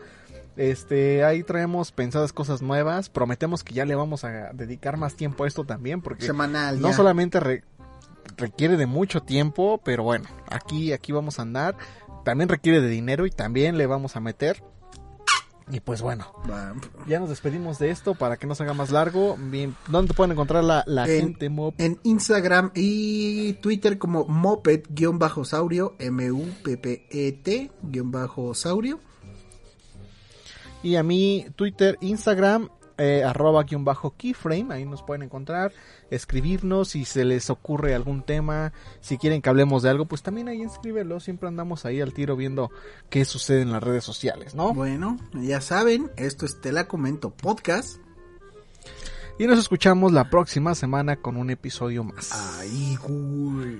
Este, ahí traemos pensadas cosas nuevas. Prometemos que ya le vamos a dedicar más tiempo a esto también, porque
Semanal,
no solamente re- requiere de mucho tiempo, pero bueno, aquí, aquí vamos a andar. También requiere de dinero y también le vamos a meter. Y pues bueno, ya nos despedimos de esto para que no se haga más largo. Bien, ¿Dónde te pueden encontrar la, la
En-
gente mob?
En Instagram y Twitter como moped-saurio, M-U-P-P-E-T-saurio.
Y a mí, Twitter, Instagram, eh, arroba guion bajo keyframe, ahí nos pueden encontrar, escribirnos si se les ocurre algún tema, si quieren que hablemos de algo, pues también ahí escríbelo, siempre andamos ahí al tiro viendo qué sucede en las redes sociales, ¿no?
Bueno, ya saben, esto es Te la comento podcast.
Y nos escuchamos la próxima semana con un episodio más.
Ay, güey.